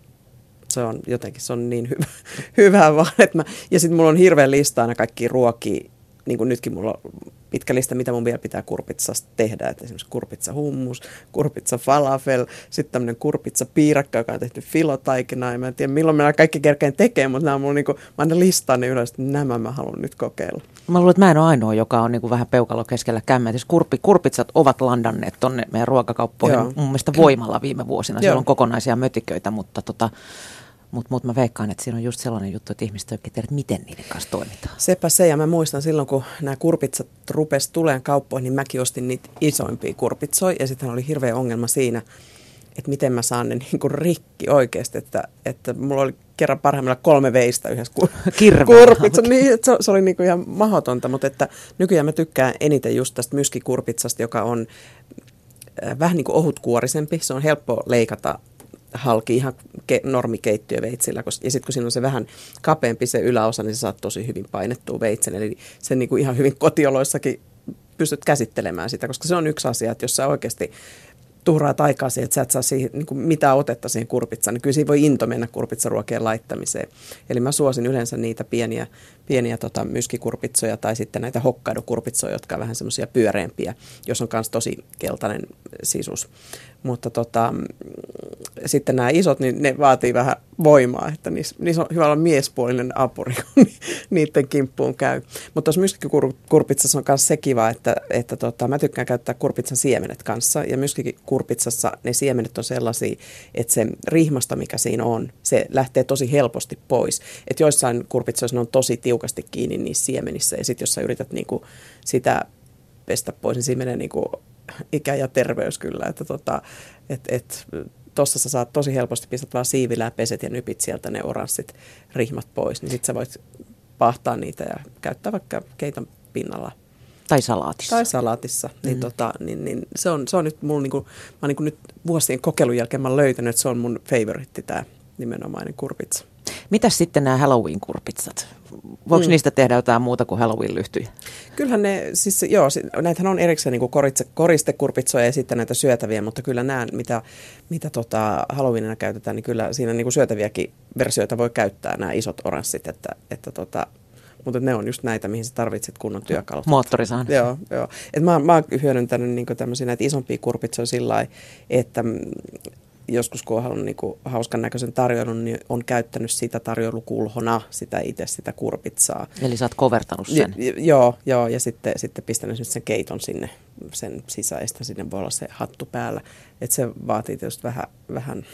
se on jotenkin, se on niin hyvä, hyvä vaan, että mä, ja sitten mulla on hirveän lista aina kaikki ruokia, niin kuin nytkin mulla on pitkä lista, mitä mun vielä pitää kurpitsasta tehdä. Että esimerkiksi kurpitsa hummus, kurpitsa falafel, sitten tämmöinen kurpitsa piirakka, joka on tehty filotaikina. Ja mä en tiedä milloin mä kaikki kerkeen tekee, mutta nämä on mulla niinku, mä aina listaan ne ylös, että nämä mä haluan nyt kokeilla. Mä luulen, että mä en ole ainoa, joka on niinku vähän peukalo keskellä kämmeä. Siis kurppi, kurpitsat ovat landanneet tonne meidän ruokakauppoihin Joo. mun mielestä voimalla viime vuosina. Siellä on kokonaisia mötiköitä, mutta tota, Mutta mut mä veikkaan, että siinä on just sellainen juttu, että ihmiset oikein tiedä, miten niiden kanssa toimitaan. Sepä se, ja mä muistan silloin, kun nämä kurpitsat rupes tuleen kauppoihin, niin mäkin ostin niitä isoimpia kurpitsoja, ja sitten oli hirveä ongelma siinä, että miten mä saan ne niin kuin rikki oikeasti, että, että mulla oli kerran parhaimmilla kolme veistä yhdessä kur- kurpitsa. Niin, että se, se oli niin kuin ihan mahdotonta, mutta että nykyään mä tykkään eniten just tästä myskikurpitsasta, joka on äh, vähän niin kuin ohutkuorisempi. Se on helppo leikata halki ihan ke- normikeittiöveitsillä. Koska, ja sitten kun siinä on se vähän kapeampi se yläosa, niin se saat tosi hyvin painettua veitsen. Eli sen niin kuin ihan hyvin kotioloissakin pystyt käsittelemään sitä, koska se on yksi asia, että jos sä oikeasti tuhraat aikaa siihen, että sä et saa siihen, niin kuin mitään otetta siihen kurpitsaan, niin kyllä siinä voi into mennä kurpitsaruokien laittamiseen. Eli mä suosin yleensä niitä pieniä, pieniä tota, myskikurpitsoja tai sitten näitä hokkaidokurpitsoja, jotka on vähän semmoisia pyöreämpiä, jos on myös tosi keltainen sisus. Mutta tota, sitten nämä isot, niin ne vaatii vähän voimaa, että niissä, niissä on hyvä olla miespuolinen apuri, kun niiden kimppuun käy. Mutta tuossa myskikurpitsassa on myös se kiva, että, että tota, mä tykkään käyttää kurpitsan siemenet kanssa. Ja myskikurpitsassa ne siemenet on sellaisia, että se rihmasta, mikä siinä on, se lähtee tosi helposti pois. Että joissain kurpitsoissa ne on tosi tiukasti kiinni niissä siemenissä. Ja sitten jos sä yrität niinku sitä pestä pois, niin siinä menee niinku ikä ja terveys kyllä. Että tota, et, et, tuossa sä saat tosi helposti pistät vaan siivillä peset ja nypit sieltä ne oranssit rihmat pois, niin sit sä voit pahtaa niitä ja käyttää vaikka keiton pinnalla. Tai salaatissa. Tai salaatissa. Niin mm. Niin, tota, niin, niin se, on, se on nyt mulla niinku, mä niinku nyt vuosien kokeilun jälkeen mä löytänyt, että se on mun favoritti tämä nimenomainen kurpitsa. Mitäs sitten nämä Halloween-kurpitsat? Voiko mm. niistä tehdä jotain muuta kuin Halloween-lyhtyjä? Kyllähän ne, siis joo, näitähän on erikseen niin koritse, koristekurpitsoja ja sitten näitä syötäviä, mutta kyllä nämä, mitä, mitä tota Halloweenina käytetään, niin kyllä siinä niin kuin syötäviäkin versioita voi käyttää, nämä isot oranssit, että, että tota, mutta ne on just näitä, mihin sä tarvitset kunnon työkalut. Moottorisaan. Joo, joo. Et mä, mä oon hyödyntänyt niin tämmöisiä näitä isompia kurpitsoja sillä lailla, että joskus kun on halunnut niin kuin hauskan näköisen tarjoilun, niin on käyttänyt sitä tarjoulukulhona, sitä itse sitä kurpitsaa. Eli sä oot kovertanut sen? Ja, joo, joo, ja sitten, sitten pistänyt sen keiton sinne sen sisäistä, sinne voi olla se hattu päällä. Että se vaatii tietysti vähän, vähän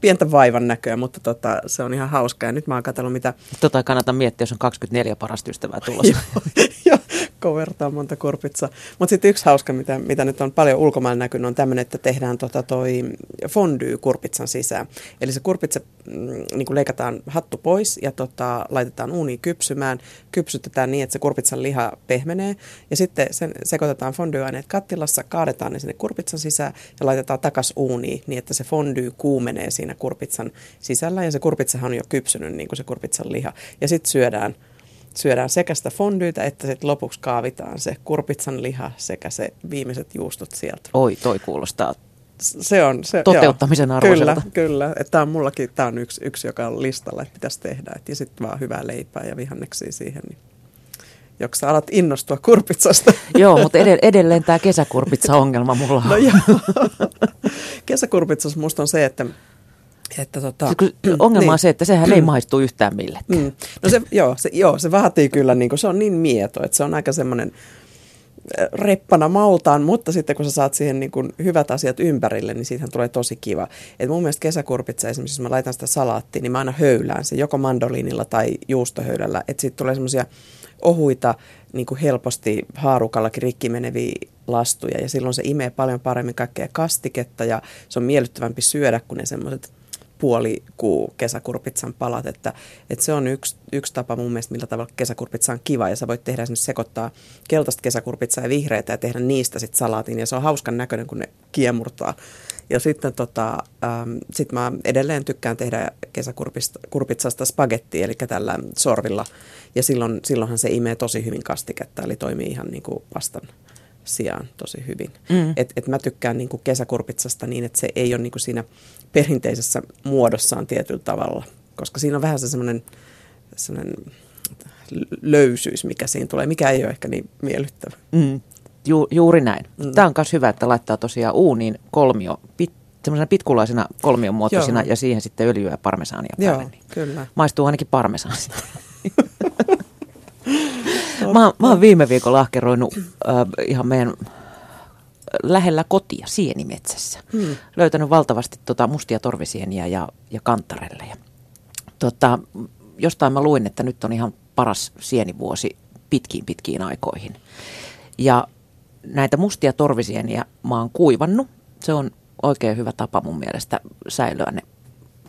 pientä vaivan näköä, mutta tota, se on ihan hauskaa. Ja nyt mä oon katsellut, mitä... Tota kannattaa miettiä, jos on 24 parasta ystävää tulossa. kovertaa monta kurpitsaa. Mutta sitten yksi hauska, mitä, mitä nyt on paljon ulkomailla näkynyt, on tämmöinen, että tehdään tota toi fondue kurpitsan sisään. Eli se kurpitsa mm, niin leikataan hattu pois ja tota, laitetaan uuniin kypsymään. Kypsytetään niin, että se kurpitsan liha pehmenee. Ja sitten sen sekoitetaan fondue-aineet kattilassa, kaadetaan ne sinne kurpitsan sisään ja laitetaan takas uuniin niin, että se fondue kuumenee siinä kurpitsan sisällä. Ja se kurpitsahan on jo kypsynyt, niin kuin se kurpitsan liha. Ja sitten syödään syödään sekä sitä fondyytä, että sitten lopuksi kaavitaan se kurpitsan liha sekä se viimeiset juustot sieltä. Oi, toi kuulostaa se on, se, toteuttamisen arvoiselta. Kyllä, kyllä. Tämä on mullakin, tämä on yksi, yksi, joka on listalla, että pitäisi tehdä. Et, ja sitten vaan hyvää leipää ja vihanneksia siihen, niin joksa alat innostua kurpitsasta. Joo, mutta edelleen tämä kesäkurpitsa-ongelma mulla on. No joo. Kesäkurpitsassa musta on se, että että tota, ongelma niin. on se, että sehän ei maistu yhtään millekään. Mm. No se, joo, se, joo, se vaatii kyllä, niin kuin, se on niin mieto, että se on aika semmoinen reppana maltaan, mutta sitten kun sä saat siihen niin kuin hyvät asiat ympärille, niin siitähän tulee tosi kiva. Et mun mielestä kesäkurpitsa esimerkiksi, jos mä laitan sitä salaattia, niin mä aina höylään se joko mandoliinilla tai juustohöylällä, että siitä tulee semmoisia ohuita, niin kuin helposti haarukallakin rikki meneviä lastuja ja silloin se imee paljon paremmin kaikkea kastiketta ja se on miellyttävämpi syödä kuin ne semmoiset puolikuu kesäkurpitsan palat, että, että se on yksi, yksi tapa mun mielestä, millä tavalla kesäkurpitsa on kiva ja sä voit tehdä esimerkiksi sekoittaa keltaista kesäkurpitsaa ja vihreitä ja tehdä niistä sitten salaatin ja se on hauskan näköinen, kun ne kiemurtaa. Ja sitten tota, ähm, sit mä edelleen tykkään tehdä kesäkurpitsasta spagettia, eli tällä sorvilla. Ja silloin, silloinhan se imee tosi hyvin kastiketta, eli toimii ihan niin kuin pastan sijaan tosi hyvin. Mm. Et, et mä tykkään niin kuin kesäkurpitsasta niin, että se ei ole niin kuin siinä perinteisessä muodossaan tietyllä tavalla, koska siinä on vähän se semmoinen löysyys, mikä siinä tulee, mikä ei ole ehkä niin miellyttävä. Mm. Ju, juuri näin. Mm. Tämä on myös hyvä, että laittaa tosiaan uuniin kolmio, pit, semmoisena pitkulaisena kolmion muotoisena ja siihen sitten öljyä ja parmesaania päälle. Joo, niin kyllä. Maistuu ainakin parmesaan mä, mä oon viime viikolla lahkeroinut äh, ihan meidän lähellä kotia sienimetsässä. Hmm. Löytänyt valtavasti tota mustia torvisieniä ja, ja kantarelleja. Tota, jostain mä luin, että nyt on ihan paras sienivuosi pitkiin pitkiin aikoihin. Ja näitä mustia torvisieniä mä oon kuivannut. Se on oikein hyvä tapa mun mielestä säilyä ne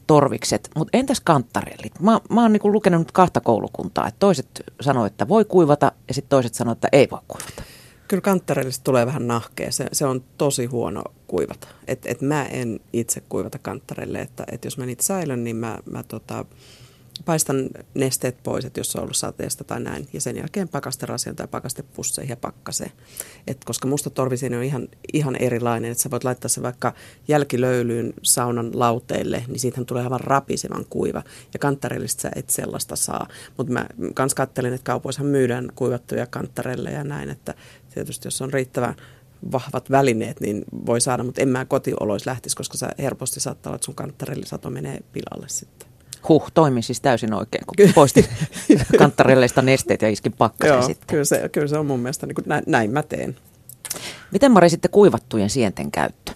torvikset. Mutta entäs kanttarellit? Mä, mä oon niinku lukenut kahta koulukuntaa. Et toiset sanoo, että voi kuivata ja sitten toiset sanoo, että ei voi kuivata. Kyllä kanttarellista tulee vähän nahkea. Se, se on tosi huono kuivata. Et, et mä en itse kuivata kanttarelle. Että et jos mä niitä säilön, niin mä, mä tota, paistan nesteet pois, että jos on ollut sateesta tai näin, ja sen jälkeen pakasterasioon tai pakastepusseihin ja pakkaseen. Et koska musta torvisieni on ihan, ihan erilainen, että sä voit laittaa se vaikka jälkilöylyyn saunan lauteille, niin siitähän tulee aivan rapisevan kuiva. Ja kanttarellista sä et sellaista saa. Mutta mä kans kattelin, että kaupoissahan myydään kuivattuja kanttarelle ja näin, että tietysti jos on riittävän vahvat välineet, niin voi saada, mutta en mä kotioloissa lähtisi, koska sä helposti saattaa olla, että sun kanttarellisato menee pilalle sitten. Huh, toimin siis täysin oikein, kun poistin kanttarelleista nesteet ja iskin pakkasen Joo, sitten. kyllä se, kyllä se on mun mielestä, niin kuin, näin, näin mä teen. Miten Mari sitten kuivattujen sienten käyttö?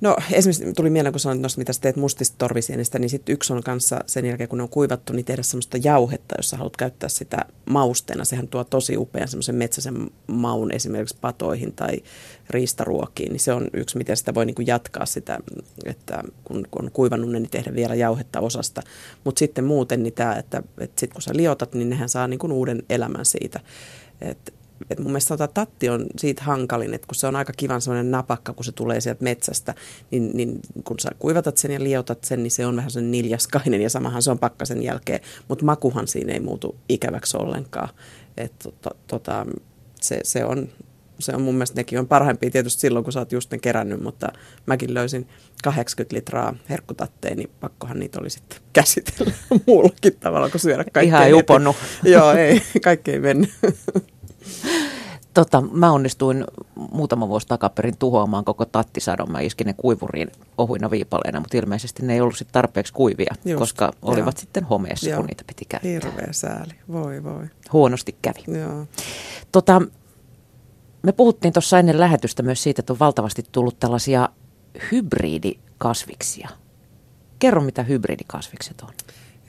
No esimerkiksi tuli mieleen, kun sanoit noista, mitä sä teet mustista torvisienistä, niin sitten yksi on kanssa sen jälkeen, kun ne on kuivattu, niin tehdä semmoista jauhetta, jos haluat käyttää sitä mausteena. Sehän tuo tosi upean semmoisen metsäisen maun esimerkiksi patoihin tai riistaruokiin, niin se on yksi, miten sitä voi niin kuin jatkaa sitä, että kun, kun on kuivannut ne, niin tehdä vielä jauhetta osasta. Mutta sitten muuten niin tämä, että, että sitten kun sä liotat, niin nehän saa niin kuin uuden elämän siitä. Että et mun mielestä tota, tatti on siitä hankalin, että kun se on aika kivan sellainen napakka, kun se tulee sieltä metsästä, niin, niin kun sä kuivatat sen ja liotat sen, niin se on vähän sen niljaskainen ja samahan se on pakkasen jälkeen, mutta makuhan siinä ei muutu ikäväksi ollenkaan. Et, to, tota, se, se, on, se on mun mielestä, nekin on parhaimpia tietysti silloin, kun sä oot just ne kerännyt, mutta mäkin löysin 80 litraa herkkutatteja, niin pakkohan niitä oli sitten käsitellä muullakin tavalla kuin syödä kaikkea. Ihan ei uponnut. Joo, ei, kaikki ei mennyt. Tota, mä onnistuin muutama vuosi takaperin tuhoamaan koko tattisadon. Mä iskin ne kuivuriin ohuina viipaleina, mutta ilmeisesti ne ei ollut sit tarpeeksi kuivia, Just, koska olivat joo. sitten homeessa, Joo. kun niitä piti käyttää. Hirveä sääli. Voi voi. Huonosti kävi. Joo. Tota, me puhuttiin tuossa ennen lähetystä myös siitä, että on valtavasti tullut tällaisia hybridikasviksia. Kerro, mitä hybridikasvikset on.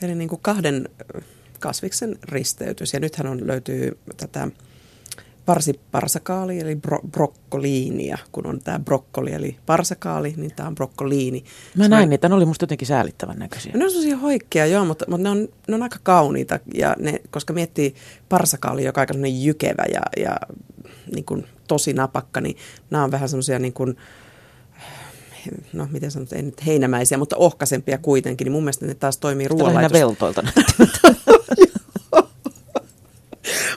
Eli niin kuin kahden kasviksen risteytys. Ja nythän on, löytyy tätä varsiparsakaali eli bro- brokkoliinia. Kun on tämä brokkoli eli parsakaali, niin tämä on brokkoliini. Mä näin on- niitä, ne oli musta jotenkin säälittävän näköisiä. No, ne on sellaisia hoikkeja, joo, mutta, mutta ne, on, ne on aika kauniita, ja ne, koska miettii parsakaali, joka on aika jykevä ja, ja niin kuin tosi napakka, niin nämä on vähän semmoisia niin kuin, no miten sanot, ei nyt heinämäisiä, mutta ohkaisempia kuitenkin, niin mun mielestä ne taas toimii Lähinnä ruoanlaitos. veltoilta.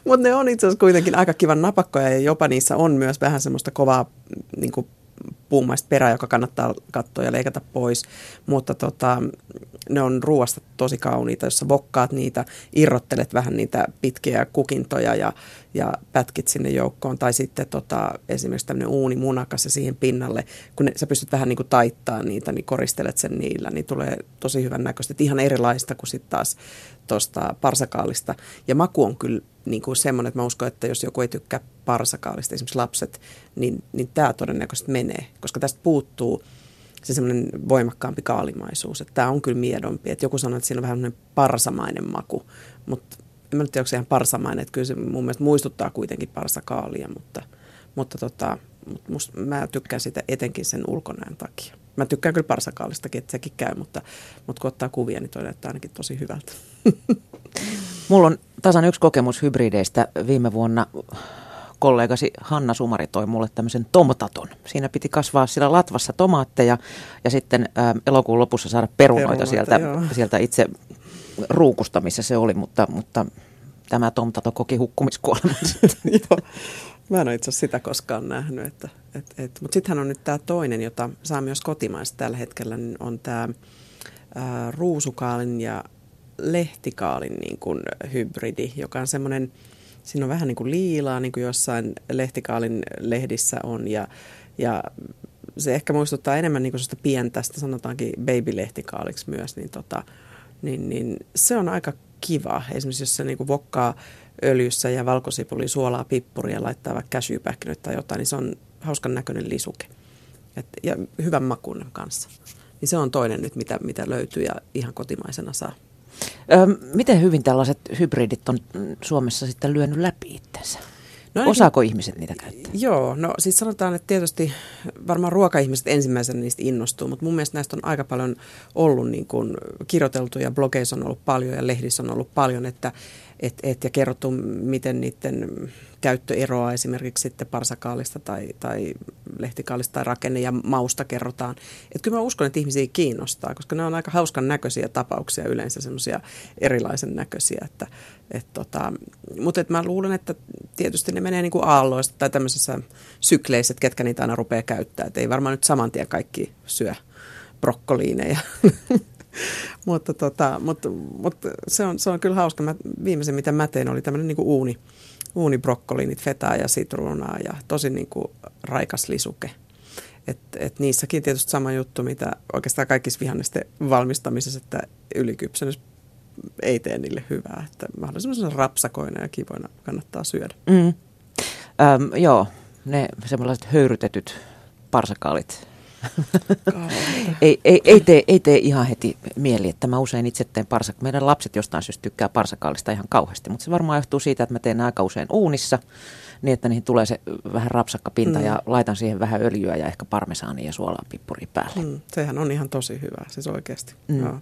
Mutta ne on itse asiassa kuitenkin aika kivan napakkoja ja jopa niissä on myös vähän semmoista kovaa niin kuin puumaista perää, joka kannattaa katsoa ja leikata pois. Mutta tota, ne on ruoasta tosi kauniita, jos sä vokkaat niitä, irrottelet vähän niitä pitkiä kukintoja ja, ja pätkit sinne joukkoon. Tai sitten tota, esimerkiksi tämmöinen uunimunakas ja siihen pinnalle, kun ne, sä pystyt vähän niin kuin taittaa niitä, niin koristelet sen niillä, niin tulee tosi hyvän näköistä. Ihan erilaista kuin sitten taas tuosta parsakaalista. Ja maku on kyllä niin kuin semmoinen, että mä uskon, että jos joku ei tykkää parsakaalista, esimerkiksi lapset, niin, niin tämä todennäköisesti menee, koska tästä puuttuu se semmoinen voimakkaampi kaalimaisuus. Että tämä on kyllä miedompi. Että joku sanoo, että siinä on vähän parsamainen maku, mutta en mä nyt tiedä, onko se ihan parsamainen. Että kyllä se mun mielestä muistuttaa kuitenkin parsakaalia, mutta, mutta tota, mut must, mä tykkään sitä etenkin sen ulkonäön takia. Mä tykkään kyllä parsakaalistakin, että sekin käy, mutta, mutta kun ottaa kuvia, niin toi näyttää ainakin tosi hyvältä. Mulla on tasan yksi kokemus hybrideistä. Viime vuonna kollegasi Hanna Sumari toi mulle tämmöisen tomtaton. Siinä piti kasvaa sillä latvassa tomaatteja ja sitten ä, elokuun lopussa saada perunoita, Perunoita, sieltä, joo. sieltä itse ruukusta, missä se oli, mutta, mutta tämä tomtato koki hukkumiskuoleman. Joo. Mä en ole itse asiassa sitä koskaan nähnyt. Että, et, et. Mutta sittenhän on nyt tämä toinen, jota saa myös kotimaista tällä hetkellä, niin on tämä ruusukaalin ja lehtikaalin niin kuin hybridi, joka on semmoinen, siinä on vähän niin kuin liilaa, niin kuin jossain lehtikaalin lehdissä on ja, ja se ehkä muistuttaa enemmän niin kuin pientä, sitä sanotaankin baby-lehtikaaliksi myös, niin, tota, niin, niin se on aika kiva. Esimerkiksi jos se niin kuin vokkaa öljyssä ja valkosipuli, suolaa, pippuria ja laittaa vaikka käsypähkinöitä tai jotain, niin se on hauskan näköinen lisuke. Et, ja hyvän makuinen kanssa. niin se on toinen nyt, mitä, mitä löytyy ja ihan kotimaisena saa. Miten hyvin tällaiset hybridit on Suomessa sitten lyönyt läpi itsensä? No ainakin, Osaako ihmiset niitä käyttää? Joo, no siis sanotaan, että tietysti varmaan ruokaihmiset ensimmäisenä niistä innostuu, mutta mun mielestä näistä on aika paljon ollut niin kuin kirjoiteltu ja blogeissa on ollut paljon ja lehdissä on ollut paljon, että et, et, ja kerrottu, miten niiden käyttö eroaa esimerkiksi sitten parsakaalista tai, tai lehtikaalista tai rakenne ja mausta kerrotaan. Et kyllä mä uskon, että ihmisiä kiinnostaa, koska ne on aika hauskan näköisiä tapauksia yleensä, semmoisia erilaisen näköisiä. Että, et tota, mutta et mä luulen, että tietysti ne menee niin kuin aalloista tai tämmöisessä sykleissä, että ketkä niitä aina rupeaa käyttää. Et ei varmaan nyt saman tien kaikki syö brokkoliineja. mutta, tota, mutta, mutta se, on, se on kyllä hauska. Mä, viimeisen mitä mä tein oli tämmöinen niin uuni, uunibrokkolinit, fetaa ja sitruunaa ja tosi niin kuin raikas lisuke. Et, et niissäkin tietysti sama juttu, mitä oikeastaan kaikissa vihannesten valmistamisessa, että ylikypsennys ei tee niille hyvää. Että mahdollisimman rapsakoina ja kivoina kannattaa syödä. Mm. Öm, joo, ne semmoiset höyrytetyt parsakaalit ei, ei, ei, tee, ei tee ihan heti mieli, että mä usein itse teen parsak. Meidän lapset jostain syystä tykkää parsakaalista ihan kauheasti, mutta se varmaan johtuu siitä, että mä teen aika usein uunissa niin, että niihin tulee se vähän rapsakka pinta mm. ja laitan siihen vähän öljyä ja ehkä parmesaania ja suolaa pippuri päälle. Mm, sehän on ihan tosi hyvä, siis oikeasti. Mm. Joo.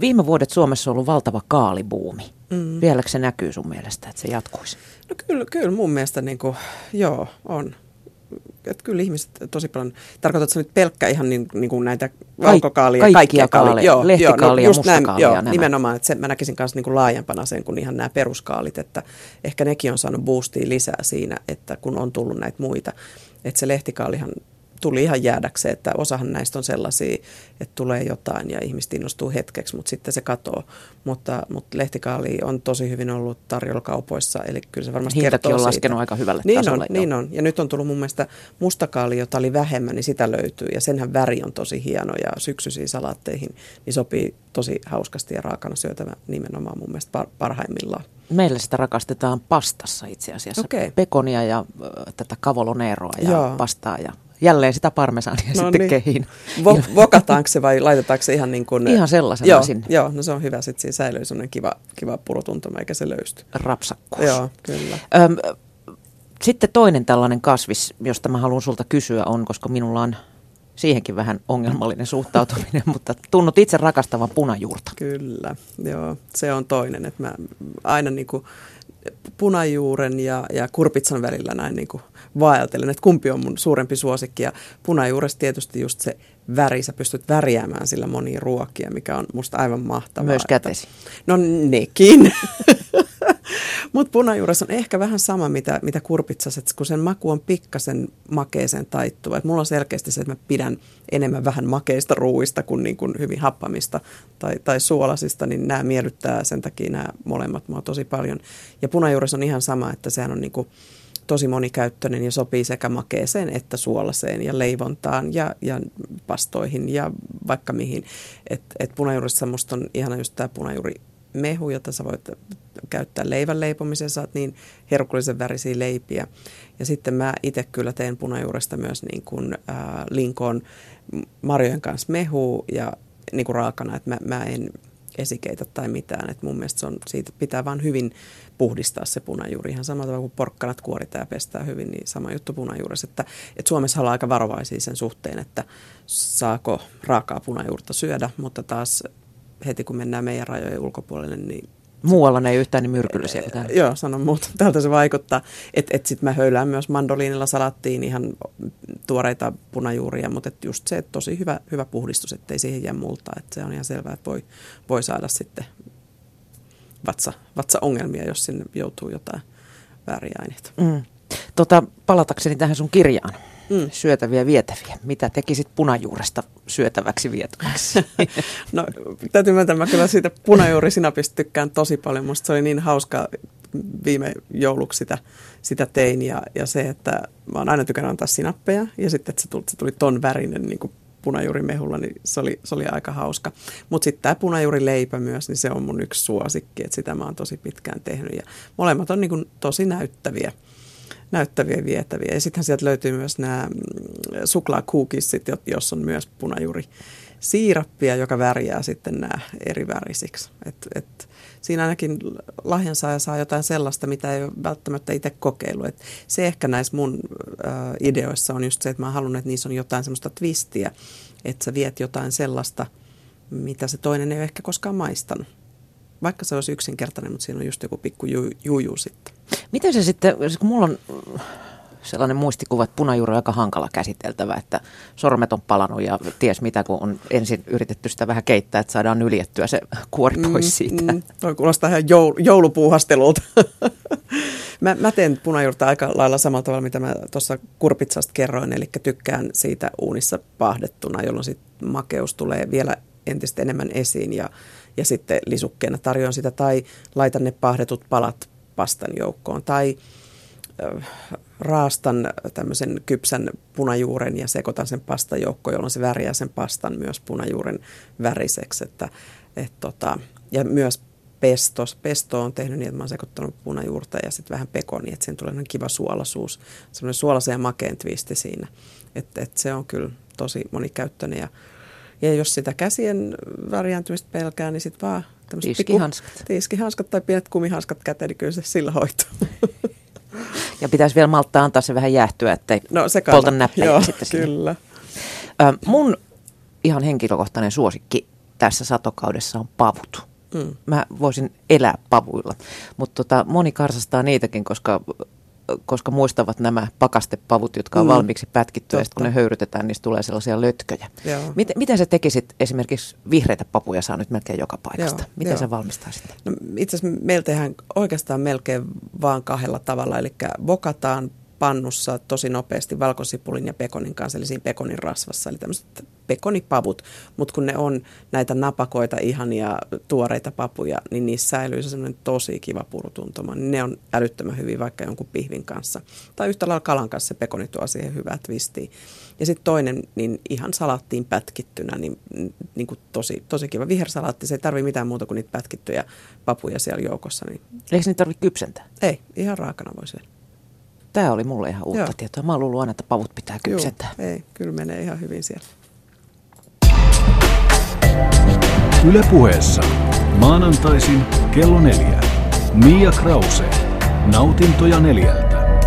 Viime vuodet Suomessa on ollut valtava kaalibuumi. Mm. Vieläkö se näkyy sun mielestä, että se jatkuisi? No kyllä, kyllä mun mielestä niin kuin, joo, on että kyllä ihmiset tosi paljon, tarkoitatko nyt pelkkä ihan niin, niin kuin näitä valkokaalia, kaikkia, kaikkia kaaleja, joo, lehtikaalia, joo, no, mustakaalia. Joo, nimenomaan, että se, mä näkisin myös niin kuin laajempana sen kuin ihan nämä peruskaalit, että ehkä nekin on saanut boostia lisää siinä, että kun on tullut näitä muita, että se lehtikaalihan tuli ihan jäädäkseen, että osahan näistä on sellaisia, että tulee jotain ja ihmiset innostuu hetkeksi, mutta sitten se katoo. Mutta, mutta lehtikaali on tosi hyvin ollut tarjolla kaupoissa, eli kyllä se varmasti Hintakin kertoo on laskenut aika hyvälle niin tasolle. On, niin on, ja nyt on tullut mun mielestä mustakaali, jota oli vähemmän, niin sitä löytyy, ja senhän väri on tosi hieno, ja syksyisiin salaatteihin niin sopii tosi hauskasti ja raakana syötävä nimenomaan mun mielestä parhaimmillaan. Meillä sitä rakastetaan pastassa itse asiassa. Okay. Pekonia ja äh, tätä kavoloneeroa ja Joo. pastaa ja jälleen sitä parmesaania no sitten niin. kehiin. Vo- vokataanko se vai laitetaanko se ihan niin kuin... Ihan sellaisena joo, sinne. Joo, no se on hyvä, sitten siinä säilyy sellainen kiva, kiva purutuntuma eikä se löysty. Rapsakkuus. Joo, kyllä. Öm, sitten toinen tällainen kasvis, josta mä haluan sulta kysyä on, koska minulla on siihenkin vähän ongelmallinen suhtautuminen, mutta tunnut itse rakastavan punajuurta. Kyllä, joo, se on toinen, että mä aina niin kuin punajuuren ja, ja kurpitsan välillä näin niin kuin vaeltelen, että kumpi on mun suurempi suosikki. Ja punajuuresta tietysti just se väri, sä pystyt värjäämään sillä monia ruokia, mikä on musta aivan mahtavaa. Myös kätesi. Että, no nekin. Mutta punajuures on ehkä vähän sama, mitä, mitä kurpitsas, että kun sen maku on pikkasen makeeseen taittuva. Et mulla on selkeästi se, että mä pidän enemmän vähän makeista ruuista kuin, niin kuin hyvin happamista tai, tai suolasista, niin nämä miellyttää sen takia nämä molemmat mua tosi paljon. Ja punajuures on ihan sama, että sehän on niin kuin, tosi monikäyttöinen ja sopii sekä makeeseen että suolaseen ja leivontaan ja, ja pastoihin ja vaikka mihin. Et, et punajuurissa musta on ihana just tämä punajuuri mehu, jota sä voit käyttää leivän leipomiseen, saat niin herkullisen värisiä leipiä. Ja sitten mä itse kyllä teen punajuuresta myös niin kuin, äh, linkoon marjojen kanssa mehu ja niin kuin raakana, että mä, mä en esikeitä tai mitään. Et mun mielestä se on, siitä pitää vaan hyvin puhdistaa se punajuuri. Ihan samalla tavalla kuin porkkanat kuoritaan ja pestää hyvin, niin sama juttu punajuuressa. Että, että Suomessa ollaan aika varovaisia sen suhteen, että saako raakaa punajuurta syödä, mutta taas heti kun mennään meidän rajojen ulkopuolelle, niin Muualla ne ei yhtään niin myrkyllisiä kuin täällä. Joo, sanon muuta. Täältä se vaikuttaa. Että et sitten mä höylään myös mandoliinilla salattiin ihan tuoreita punajuuria, mutta et just se, että tosi hyvä, hyvä puhdistus, ettei siihen jää multaa. Että se on ihan selvää, että voi, voi saada sitten vatsa, vatsaongelmia, jos sinne joutuu jotain vääriä aineita. Mm. Tota, palatakseni tähän sun kirjaan mm. syötäviä vietäviä. Mitä tekisit punajuuresta syötäväksi vietäväksi? no täytyy myöntää, mä kyllä siitä punajuurisinapista tykkään tosi paljon. Musta se oli niin hauska viime jouluksi sitä, sitä tein ja, ja se, että mä oon aina tykännyt antaa sinappeja ja sitten, että se tuli, se tuli ton värinen niin kuin punajuurimehulla, niin se oli, se oli aika hauska. Mutta sitten tämä punajuurileipä myös, niin se on mun yksi suosikki, että sitä mä oon tosi pitkään tehnyt. Ja molemmat on niin kuin tosi näyttäviä näyttäviä vietäviä. Ja sittenhän sieltä löytyy myös nämä mm, suklaakuukissit, jos on myös punajuuri siirappia, joka värjää sitten nämä eri värisiksi. Et, et, siinä ainakin lahjansaaja saa jotain sellaista, mitä ei ole välttämättä itse kokeillut. Et se ehkä näissä mun äh, ideoissa on just se, että mä haluan, että niissä on jotain semmoista twistiä, että sä viet jotain sellaista, mitä se toinen ei ole ehkä koskaan maistanut. Vaikka se olisi yksinkertainen, mutta siinä on just joku pikku juju, juju sitten. Miten se sitten, kun mulla on sellainen muistikuva, että punajuuri on aika hankala käsiteltävä, että sormet on palannut ja ties mitä, kun on ensin yritetty sitä vähän keittää, että saadaan yljettyä se kuori mm, pois siitä. Mm, toi kuulostaa ihan joul, joulupuuhastelulta. mä, mä teen punajuurta aika lailla samalla tavalla, mitä mä tuossa kurpitsasta kerroin, eli tykkään siitä uunissa pahdettuna, jolloin sit makeus tulee vielä entistä enemmän esiin ja, ja sitten lisukkeena tarjoan sitä tai laitan ne pahdetut palat pastan joukkoon tai raastan tämmöisen kypsän punajuuren ja sekoitan sen pastajoukkoon, jolloin se värjää sen pastan myös punajuuren väriseksi. Että, et tota, ja myös pesto. Pesto on tehnyt niin, että mä oon sekoittanut punajuurta ja sitten vähän pekoni, että siinä tulee kiva suolasuus. Semmoinen suolaisen ja makeen twisti siinä. Että et se on kyllä tosi monikäyttöinen ja ja jos sitä käsien värjääntymistä pelkää, niin sitten vaan tiskihanskat. Pikku, tiskihanskat tai pienet kumihanskat käteen, niin kyllä se sillä hoituu. Ja pitäisi vielä malttaa antaa se vähän jäähtyä, ettei no, se polta näppejä Joo, sitten kyllä. Ö, mun ihan henkilökohtainen suosikki tässä satokaudessa on pavut. Mm. Mä voisin elää pavuilla, mutta tota, moni karsastaa niitäkin, koska koska muistavat nämä pakastepavut, jotka on mm. valmiiksi pätkitty, ja kun ne höyrytetään, niin tulee sellaisia lötköjä. Miten, miten sä tekisit esimerkiksi vihreitä papuja saa nyt melkein joka paikasta? Joo, miten joo. sä valmistaisit? No, itse asiassa meillä tehdään oikeastaan melkein vaan kahdella tavalla, eli vokataan pannussa tosi nopeasti valkosipulin ja pekonin kanssa, eli siinä pekonin rasvassa, eli tämmöiset pekonipavut, mutta kun ne on näitä napakoita, ihania tuoreita papuja, niin niissä säilyy se semmoinen tosi kiva purutuntuma. Niin ne on älyttömän hyvin vaikka jonkun pihvin kanssa. Tai yhtä lailla kalan kanssa se pekoni tuo siihen hyvää twistiä. Ja sitten toinen, niin ihan salaattiin pätkittynä, niin, niin kuin tosi, tosi kiva. Vihersalaatti, se ei tarvi mitään muuta kuin niitä pätkittyjä papuja siellä joukossa. Niin... Eikö niitä tarvitse kypsentää? Ei, ihan raakana voi syödä. Tämä oli mulle ihan uutta Joo. tietoa. Mä oon aina, että pavut pitää kypsentää. Joo, ei, kyllä menee ihan hyvin siellä. Ylepuheessa maanantaisin kello neljä. Mia Krause. Nautintoja neljältä.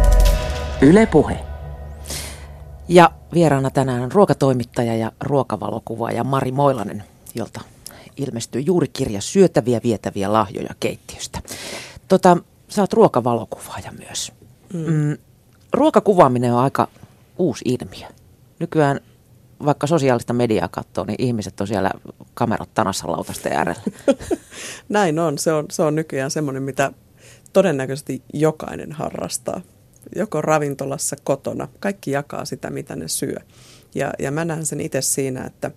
Ylepuhe. Ja vieraana tänään on ruokatoimittaja ja ruokavalokuvaaja Mari Moilanen, jolta ilmestyy juuri kirja Syötäviä vietäviä lahjoja keittiöstä. Tota, sä oot ruokavalokuvaaja myös. Mm. Mm, ruokakuvaaminen on aika uusi ilmiö. Nykyään vaikka sosiaalista mediaa katsoo, niin ihmiset on siellä kamerat tanassa lautasten äärellä. Näin on. Se, on. se on nykyään semmoinen, mitä todennäköisesti jokainen harrastaa. Joko ravintolassa, kotona. Kaikki jakaa sitä, mitä ne syö. Ja, ja mä näen sen itse siinä, että,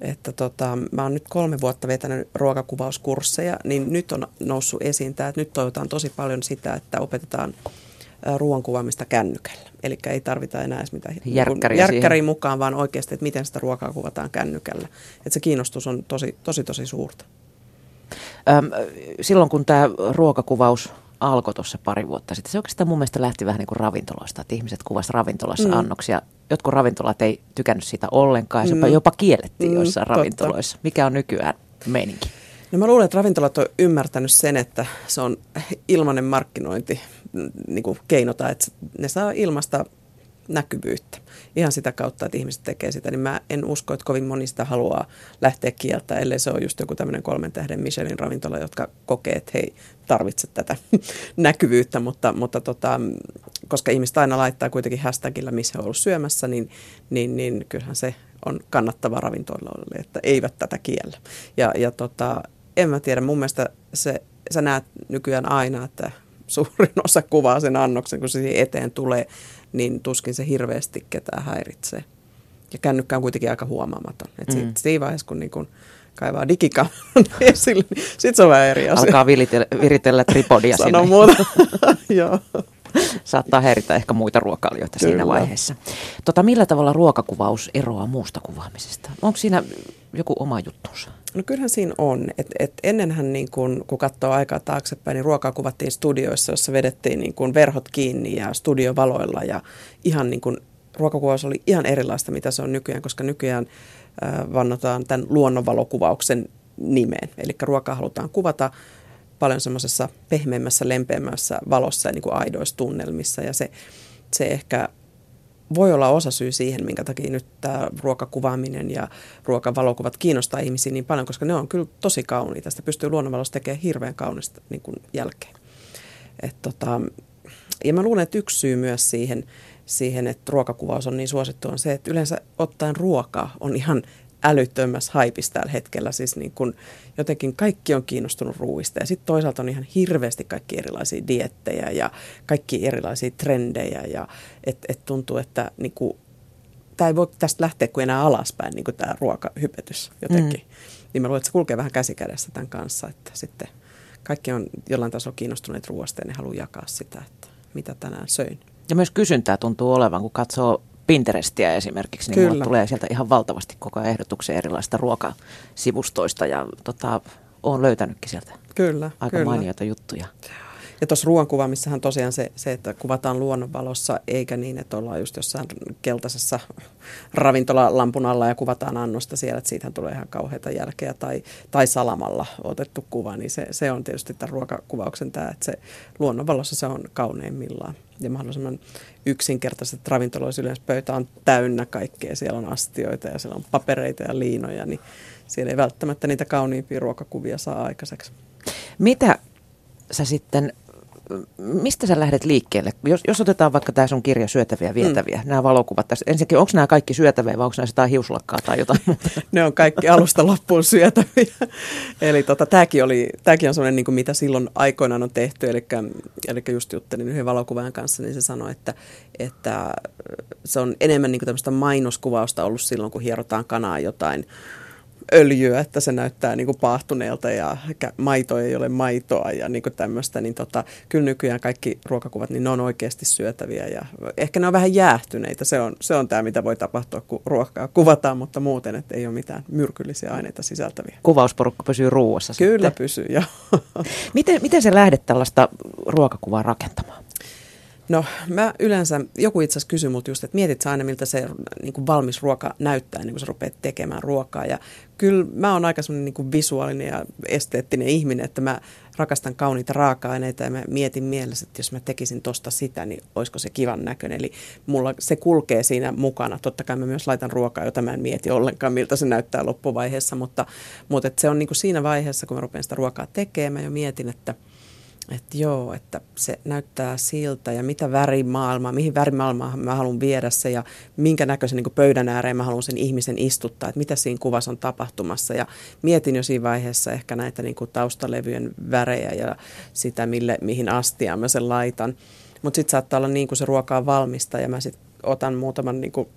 että tota, mä oon nyt kolme vuotta vetänyt ruokakuvauskursseja, niin nyt on noussut esiin tämä, että nyt toivotaan tosi paljon sitä, että opetetaan – ruoan kuvaamista kännykällä. Eli ei tarvita enää edes mitään järkkäriä, järkkäriä mukaan, vaan oikeasti, että miten sitä ruokaa kuvataan kännykällä. Että se kiinnostus on tosi, tosi, tosi suurta. Öm, silloin kun tämä ruokakuvaus alkoi tuossa pari vuotta sitten, se oikeastaan mun mielestä lähti vähän niin kuin ravintoloista, että ihmiset kuvasivat ravintolassa mm. annoksia. Jotkut ravintolat ei tykännyt sitä ollenkaan, mm. jopa kiellettiin mm, joissain totta. ravintoloissa. Mikä on nykyään meininki? No mä luulen, että ravintolat on ymmärtänyt sen, että se on ilmainen markkinointi niin kuin keinota, että ne saa ilmasta näkyvyyttä. Ihan sitä kautta, että ihmiset tekee sitä, niin mä en usko, että kovin moni sitä haluaa lähteä kieltä, ellei se on just joku tämmöinen kolmen tähden Michelin ravintola, jotka kokee, että hei, tarvitse tätä näkyvyyttä, mutta, mutta tota, koska ihmiset aina laittaa kuitenkin hashtagilla, missä on ollut syömässä, niin, niin, niin kyllähän se on kannattava ravintoloille, että eivät tätä kiellä. Ja, ja tota, en mä tiedä, mun mielestä se, sä näet nykyään aina, että suurin osa kuvaa sen annoksen, kun se eteen tulee, niin tuskin se hirveästi ketään häiritsee. Ja kännykkä on kuitenkin aika huomaamaton. Et mm. siinä vaiheessa, kun niin kun kaivaa digikameran esille, niin sitten se on vähän eri asia. Alkaa viritellä, viritellä tripodia Sano sinne. muuta. Joo. Saattaa häiritä ehkä muita ruokailijoita Kyllä. siinä vaiheessa. Tota, millä tavalla ruokakuvaus eroaa muusta kuvaamisesta? Onko siinä joku oma juttunsa? No kyllähän siinä on. Et, et ennenhän niin kun, kun katsoo aikaa taaksepäin, niin ruokaa kuvattiin studioissa, jossa vedettiin niin kun verhot kiinni ja studiovaloilla ja ihan niin kun, ruokakuvaus oli ihan erilaista, mitä se on nykyään, koska nykyään vannotaan tämän luonnonvalokuvauksen nimeen. Eli ruokaa halutaan kuvata paljon semmoisessa pehmeämmässä, lempeämmässä valossa ja niin kuin aidoissa tunnelmissa. Ja se, se ehkä voi olla osa syy siihen, minkä takia nyt tämä ruokakuvaaminen ja ruokavalokuvat kiinnostaa ihmisiä niin paljon, koska ne on kyllä tosi kauniita. Sitä pystyy luonnonvalossa tekemään hirveän kaunista niin kuin jälkeen. Et tota, ja mä luulen, että yksi syy myös siihen, siihen, että ruokakuvaus on niin suosittu, on se, että yleensä ottaen ruokaa on ihan älyttömässä haipissa tällä hetkellä. Siis niin kun jotenkin kaikki on kiinnostunut ruuista ja sitten toisaalta on ihan hirveästi kaikki erilaisia diettejä ja kaikki erilaisia trendejä ja et, et tuntuu, että niin kun, tämä ei voi tästä lähteä kuin enää alaspäin, niin kuin tämä ruokahypetys jotenkin. Mm. Niin mä luulen, että se kulkee vähän käsikädessä tämän kanssa, että sitten kaikki on jollain tasolla kiinnostuneet ruoasta ja ne haluaa jakaa sitä, että mitä tänään söin. Ja myös kysyntää tuntuu olevan, kun katsoo Pinterestiä esimerkiksi, niin Kyllä. tulee sieltä ihan valtavasti koko ajan ehdotuksia erilaisista ruokasivustoista ja tota, olen löytänytkin sieltä kyllä, aika kyllä. mainioita juttuja. Ja tuossa ruoankuvaamissahan tosiaan se, se, että kuvataan luonnonvalossa, eikä niin, että ollaan just jossain keltaisessa ravintolalampun alla ja kuvataan annosta siellä, että siitähän tulee ihan kauheita jälkeä, tai, tai salamalla otettu kuva, niin se, se on tietysti tämän ruokakuvauksen tämä, että se luonnonvalossa se on kauneimmillaan. Ja mahdollisimman yksinkertaiset ravintoloissa yleensä pöytä on täynnä kaikkea, siellä on astioita ja siellä on papereita ja liinoja, niin siellä ei välttämättä niitä kauniimpia ruokakuvia saa aikaiseksi. Mitä sä sitten mistä sä lähdet liikkeelle? Jos, jos otetaan vaikka tämä sun kirja Syötäviä ja vietäviä, mm. nämä valokuvat tässä. Ensinnäkin, onko nämä kaikki syötäviä vai onko nämä jotain hiuslakkaa tai jotain muuta? ne on kaikki alusta loppuun syötäviä. eli tota, tämäkin, oli, tämäkin on sellainen, niin kuin mitä silloin aikoinaan on tehty. Eli, eli just juttelin yhden valokuvan kanssa, niin se sanoi, että, että se on enemmän niin kuin tämmöistä mainoskuvausta ollut silloin, kun hierotaan kanaa jotain öljyä, että se näyttää niin kuin paahtuneelta ja maito ei ole maitoa ja niin kuin tämmöistä, niin tota, kyllä nykyään kaikki ruokakuvat, niin ne on oikeasti syötäviä ja ehkä ne on vähän jäähtyneitä. Se on, se on tämä, mitä voi tapahtua, kun ruokaa kuvataan, mutta muuten, että ei ole mitään myrkyllisiä aineita sisältäviä. Kuvausporukka pysyy ruuassa Kyllä sitten. pysyy, joo. miten, miten se lähdet tällaista ruokakuvaa rakentamaan? No mä yleensä, joku itse asiassa kysyi multa just, että mietit sä aina miltä se niin kuin valmis ruoka näyttää ennen kuin sä rupeat tekemään ruokaa. Ja kyllä mä oon aika semmoinen niin visuaalinen ja esteettinen ihminen, että mä rakastan kauniita raaka-aineita ja mä mietin mielessä, että jos mä tekisin tosta sitä, niin olisiko se kivan näköinen. Eli mulla se kulkee siinä mukana. Totta kai mä myös laitan ruokaa, jota mä en mieti ollenkaan, miltä se näyttää loppuvaiheessa, mutta, mutta se on niin kuin siinä vaiheessa, kun mä rupean sitä ruokaa tekemään, mä jo mietin, että – että joo, että se näyttää siltä ja mitä värimaailmaa, mihin värimaailmaan mä haluan viedä se ja minkä näköisen niin pöydän ääreen mä haluan sen ihmisen istuttaa, että mitä siinä kuvassa on tapahtumassa. Ja mietin jo siinä vaiheessa ehkä näitä niin kuin taustalevyjen värejä ja sitä, mille, mihin astiaan mä sen laitan. Mutta sitten saattaa olla niin kuin se ruoka on valmista ja mä sitten otan muutaman niin kuin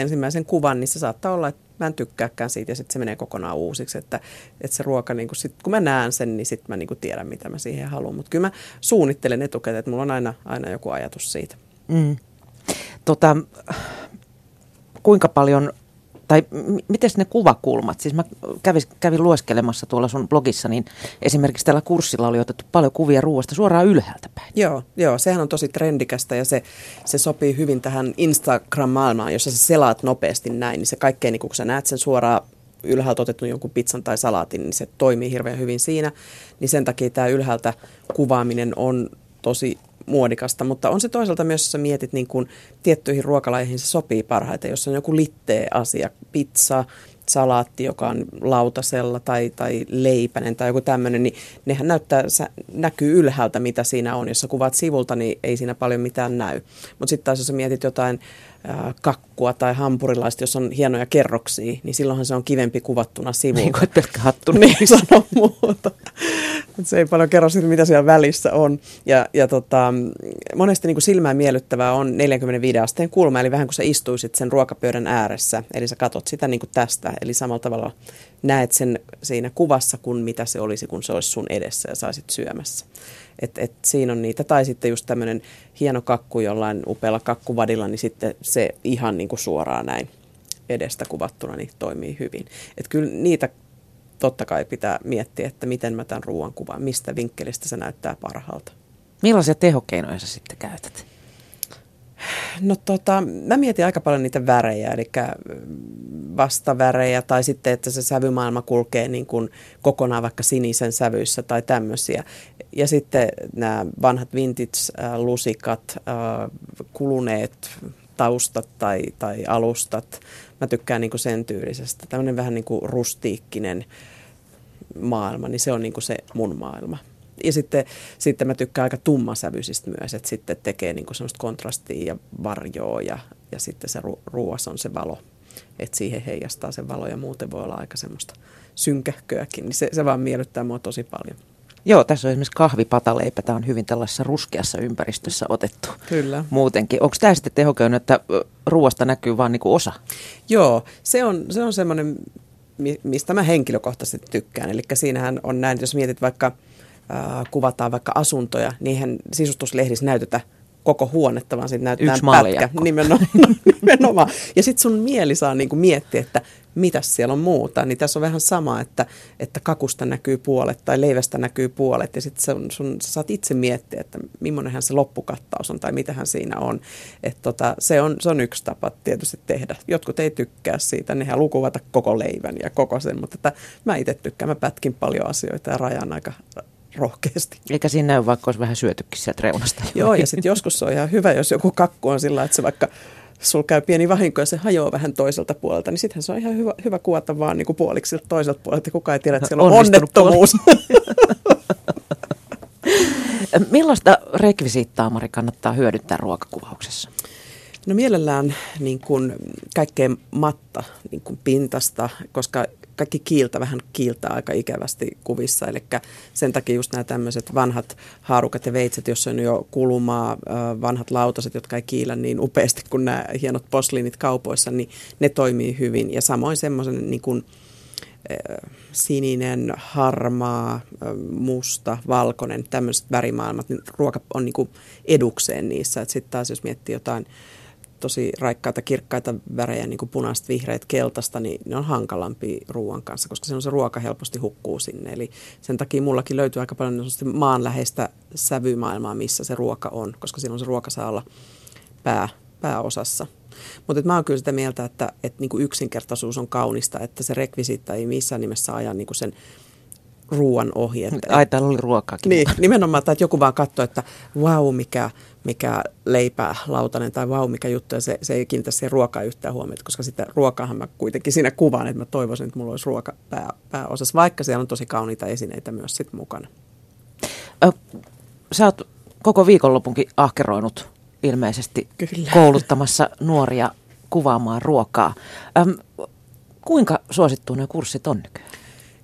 ensimmäisen kuvan, niin se saattaa olla, että mä en tykkääkään siitä ja sitten se menee kokonaan uusiksi. Että, että se ruoka, niin kun, sit, kun mä näen sen, niin sitten mä niin tiedän, mitä mä siihen haluan. Mutta kyllä mä suunnittelen etukäteen, että mulla on aina, aina joku ajatus siitä. Mm. Tota, kuinka paljon tai m- miten ne kuvakulmat? Siis mä kävin, kävin lueskelemassa tuolla sun blogissa, niin esimerkiksi tällä kurssilla oli otettu paljon kuvia ruoasta suoraan ylhäältä päin. Joo, joo sehän on tosi trendikästä ja se, se sopii hyvin tähän Instagram-maailmaan, jossa sä selaat nopeasti näin, niin se kaikkein, niin kun sä näet sen suoraan ylhäältä otettu jonkun pizzan tai salaatin, niin se toimii hirveän hyvin siinä. Niin sen takia tämä ylhäältä kuvaaminen on tosi muodikasta, mutta on se toisaalta myös, jos sä mietit niin kuin tiettyihin ruokalaihin se sopii parhaiten, jos on joku littee asia, pizza, salaatti, joka on lautasella tai, tai leipänen tai joku tämmöinen, niin nehän näyttää, näkyy ylhäältä, mitä siinä on. Jos sä kuvaat sivulta, niin ei siinä paljon mitään näy. Mutta sitten taas jos sä mietit jotain kakkua tai hampurilaista, jos on hienoja kerroksia, niin silloinhan se on kivempi kuvattuna sivulta. Niin kuin pelkkä hattu. Niin, sano muuta. se ei paljon kerro siitä, mitä siellä välissä on. Ja, ja tota, monesti niin kuin silmään miellyttävää on 45 asteen kulma, eli vähän kuin sä istuisit sen ruokapöydän ääressä, eli sä katot sitä niin kuin tästä, eli samalla tavalla näet sen siinä kuvassa kuin mitä se olisi, kun se olisi sun edessä ja saisit syömässä. Et, et siinä on niitä. Tai sitten just tämmöinen hieno kakku jollain upealla kakkuvadilla, niin sitten se ihan niin kuin suoraan näin edestä kuvattuna niin toimii hyvin. Et kyllä niitä totta kai pitää miettiä, että miten mä tämän ruoan kuvaan, mistä vinkkelistä se näyttää parhaalta. Millaisia tehokeinoja sä sitten käytät? No tota, mä mietin aika paljon niitä värejä, eli vastavärejä tai sitten, että se sävymaailma kulkee niin kuin kokonaan vaikka sinisen sävyissä tai tämmöisiä. Ja sitten nämä vanhat vintage-lusikat, kuluneet taustat tai, tai alustat. Mä tykkään niin kuin sen tyylisestä. Tämmöinen vähän niin kuin rustiikkinen maailma, niin se on niin kuin se mun maailma. Ja sitten, sitten mä tykkään aika tummasävyisistä myös, että sitten tekee niin kuin semmoista kontrastia ja varjoa ja, ja sitten se ru- ruuas on se valo, että siihen heijastaa se valo ja muuten voi olla aika semmoista synkähköäkin, niin se, se vaan miellyttää mua tosi paljon. Joo, tässä on esimerkiksi kahvipataleipä. Tämä on hyvin tällaisessa ruskeassa ympäristössä otettu. Kyllä. Muutenkin. Onko tämä sitten tehokäynyt, että ruoasta näkyy vain niinku osa? Joo, se on, se on semmoinen, mistä mä henkilökohtaisesti tykkään. Eli siinähän on näin, jos mietit vaikka, äh, kuvataan vaikka asuntoja, niin sisustuslehdissä näytetä koko huonetta, vaan sitten näytetään Yksi pätkä. Nimenomaan. nimenomaan. Ja sitten sun mieli saa niinku miettiä, että mitä siellä on muuta. Niin tässä on vähän sama, että, että kakusta näkyy puolet tai leivästä näkyy puolet. Ja sitten sun, sun, sä saat itse miettiä, että millainenhan se loppukattaus on tai mitähän siinä on. Et tota, se, on se on yksi tapa tietysti tehdä. Jotkut ei tykkää siitä, nehän lukuvata koko leivän ja koko sen. Mutta että mä itse tykkään, mä pätkin paljon asioita ja rajan aika rohkeasti. Eikä siinä näy, vaikka olisi vähän syötykin sieltä reunasta. Joo, ja sitten joskus se on ihan hyvä, jos joku kakku on sillä että se vaikka sulla käy pieni vahinko ja se hajoaa vähän toiselta puolelta, niin sittenhän se on ihan hyvä, hyvä kuvata vaan niin kuin puoliksi toiselta puolelta kukaan ei tiedä, että siellä on onnettomuus. Millaista rekvisiittaa, Mari, kannattaa hyödyntää ruokakuvauksessa? No mielellään niin kuin kaikkein matta niin kuin pintasta, koska kaikki kiiltä vähän kiiltää aika ikävästi kuvissa. Eli sen takia just nämä tämmöiset vanhat haarukat ja veitset, jossa on jo kulumaa, vanhat lautaset, jotka ei kiillä niin upeasti kuin nämä hienot posliinit kaupoissa, niin ne toimii hyvin. Ja samoin semmoisen niin kuin, sininen, harmaa, musta, valkoinen, tämmöiset värimaailmat, niin ruoka on niin kuin edukseen niissä. Sitten taas jos miettii jotain tosi raikkaita, kirkkaita värejä, niin kuin punaista, vihreät, keltaista, niin ne on hankalampi ruoan kanssa, koska se on se ruoka helposti hukkuu sinne. Eli sen takia mullakin löytyy aika paljon maanläheistä sävymaailmaa, missä se ruoka on, koska silloin se ruoka saa olla pää, pääosassa. Mutta mä oon kyllä sitä mieltä, että, että niin kuin yksinkertaisuus on kaunista, että se rekvisiitta ei missään nimessä aja niin kuin sen ruoan ohi. Että, Ai, täällä oli ruokaakin. Niin, nimenomaan, että joku vaan katsoo, että vau, wow, mikä, mikä leipää lautanen tai vau, wow, mikä juttu, ja se, se ei kiinnitä siihen ruokaa yhtään huomiota, koska sitä ruokaahan mä kuitenkin siinä kuvaan, että mä toivoisin, että mulla olisi ruoka pää, pääosassa, vaikka siellä on tosi kauniita esineitä myös sit mukana. Ö, sä oot koko viikonlopunkin ahkeroinut ilmeisesti Kyllä. kouluttamassa nuoria kuvaamaan ruokaa. Öm, kuinka suosittu ne kurssit on nykyään?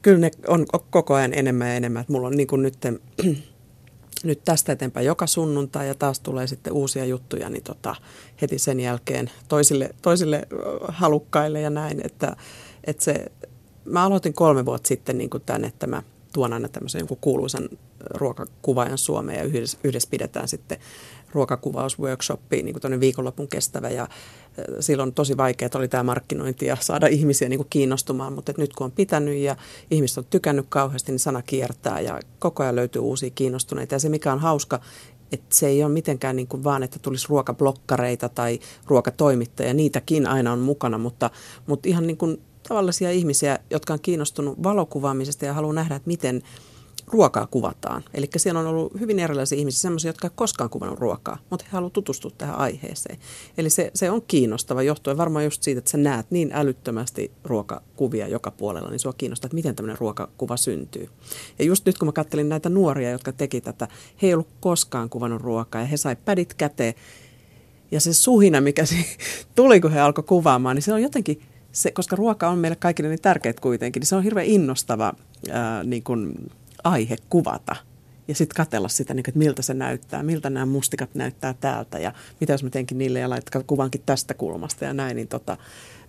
Kyllä ne on koko ajan enemmän ja enemmän. Mulla on niin kuin nyt, nyt tästä eteenpäin joka sunnuntai ja taas tulee sitten uusia juttuja, niin tota, heti sen jälkeen toisille, toisille halukkaille ja näin. Että, että se, mä aloitin kolme vuotta sitten niin kuin tämän, että mä tuon aina tämmöisen kuuluisan ruokakuvaajan Suomeen ja yhdessä, yhdessä pidetään sitten ruokakuvausworkshoppi, niin kuin viikonlopun kestävä ja silloin tosi vaikeaa oli tämä markkinointi ja saada ihmisiä niin kuin kiinnostumaan, mutta nyt kun on pitänyt ja ihmiset on tykännyt kauheasti, niin sana kiertää ja koko ajan löytyy uusia kiinnostuneita. Ja se mikä on hauska, että se ei ole mitenkään niin kuin vaan, että tulisi ruokablokkareita tai ruokatoimittajia, niitäkin aina on mukana, mutta, mutta ihan niin kuin tavallisia ihmisiä, jotka on kiinnostunut valokuvaamisesta ja haluaa nähdä, että miten – ruokaa kuvataan. Eli siellä on ollut hyvin erilaisia ihmisiä, sellaisia, jotka ei koskaan kuvannut ruokaa, mutta he haluavat tutustua tähän aiheeseen. Eli se, se on kiinnostava johtuen varmaan just siitä, että sä näet niin älyttömästi ruokakuvia joka puolella, niin sua kiinnostaa, että miten tämmöinen ruokakuva syntyy. Ja just nyt kun mä kattelin näitä nuoria, jotka teki tätä, he ei ollut koskaan kuvannut ruokaa ja he sai pädit käteen. Ja se suhina, mikä se tuli, kun he alkoi kuvaamaan, niin se on jotenkin, se, koska ruoka on meille kaikille niin tärkeät kuitenkin, niin se on hirveän innostava ää, niin kuin aihe kuvata. Ja sitten katella sitä, niin että miltä se näyttää, miltä nämä mustikat näyttää täältä ja mitä jos mä teenkin niille ja laitan kuvankin tästä kulmasta ja näin, niin, tota,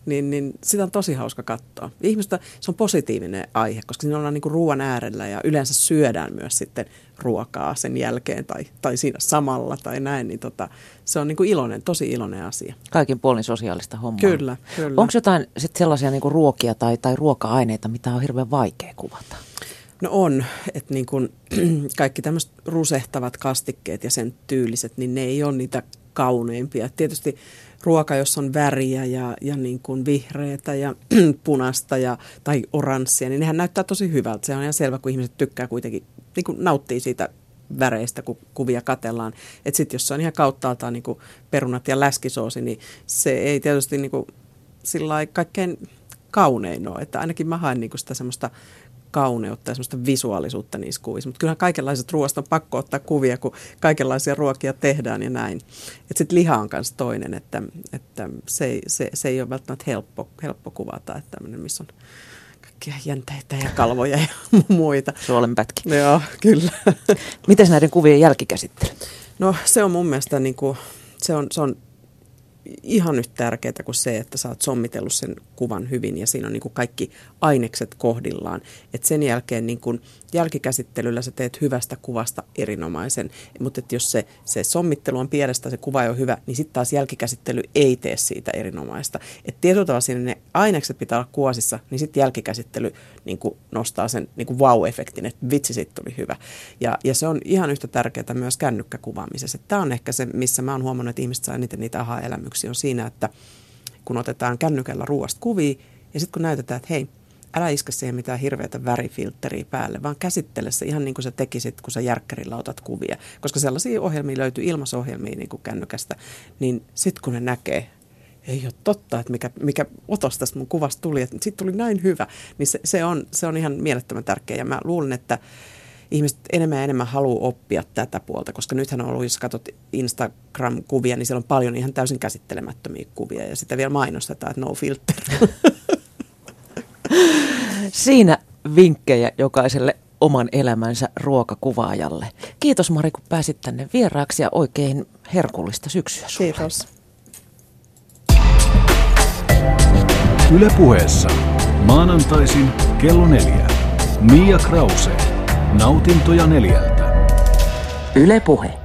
niin, niin sitä on tosi hauska katsoa. Ihmistä se on positiivinen aihe, koska siinä ollaan niin kuin ruoan äärellä ja yleensä syödään myös sitten ruokaa sen jälkeen tai, tai siinä samalla tai näin, niin tota, se on niin kuin iloinen, tosi iloinen asia. Kaikin puolin sosiaalista hommaa. Kyllä, kyllä. Onko jotain sit sellaisia niin kuin ruokia tai, tai ruoka-aineita, mitä on hirveän vaikea kuvata? No on, että niin kun, kaikki tämmöiset rusehtavat kastikkeet ja sen tyyliset, niin ne ei ole niitä kauneimpia. Tietysti ruoka, jos on väriä ja, ja niin kuin vihreätä ja punasta ja, tai oranssia, niin nehän näyttää tosi hyvältä. Se on ihan selvä, kun ihmiset tykkää kuitenkin, niin kuin nauttii siitä väreistä, kun kuvia katellaan. Että sitten jos se on ihan kauttaaltaan niin perunat ja läskisoosi, niin se ei tietysti niin kuin sillä kaikkein kaunein ole. Että ainakin mä haen niin sitä semmoista kauneutta ja semmoista visuaalisuutta niissä kuvissa. Mutta kyllähän kaikenlaiset ruoasta on pakko ottaa kuvia, kun kaikenlaisia ruokia tehdään ja näin. Että sitten liha on myös toinen, että, että se, se, se ei ole välttämättä helppo, helppo kuvata, että tämmöinen, missä on kaikkia jänteitä ja kalvoja ja muita. Suolenpätki. Joo, kyllä. Miten näiden kuvien jälkikäsittely? No se on mun mielestä niin kuin, se on, se on ihan yhtä tärkeää kuin se, että sä oot sommitellut sen kuvan hyvin ja siinä on niin kuin kaikki ainekset kohdillaan. Et sen jälkeen niin kuin jälkikäsittelyllä sä teet hyvästä kuvasta erinomaisen, mutta jos se, se sommittelu on pienestä, se kuva ei ole hyvä, niin sitten taas jälkikäsittely ei tee siitä erinomaista. Et tietyllä tavalla siinä ne ainekset pitää olla kuosissa, niin sitten jälkikäsittely niin kuin nostaa sen niin kuin wow-efektin, että vitsi, siitä tuli hyvä. Ja, ja se on ihan yhtä tärkeää myös kännykkäkuvaamisessa. Tämä on ehkä se, missä mä oon huomannut, että ihmiset saa eniten niitä aha-elämyksiä, on siinä, että kun otetaan kännykällä ruoasta kuvia, ja sitten kun näytetään, että hei, älä iske siihen mitään hirveätä värifiltteriä päälle, vaan käsittele se ihan niin kuin sä tekisit, kun sä järkkärillä otat kuvia. Koska sellaisia ohjelmia löytyy, ilmasohjelmia niin kuin kännykästä, niin sitten kun ne näkee, ei ole totta, että mikä, mikä otos tästä mun kuvasta tuli, että siitä tuli näin hyvä, niin se, se, on, se on ihan mielettömän tärkeä. Ja mä luulen, että ihmiset enemmän ja enemmän haluaa oppia tätä puolta, koska nythän on ollut, jos katsot Instagram-kuvia, niin siellä on paljon ihan täysin käsittelemättömiä kuvia ja sitä vielä mainostetaan, että no filter. Siinä vinkkejä jokaiselle oman elämänsä ruokakuvaajalle. Kiitos Mari, kun pääsit tänne vieraaksi ja oikein herkullista syksyä sulle. Kiitos. Ylepuheessa maanantaisin kello neljä. Mia Krause. Nautintoja neljältä. Ylepuhe.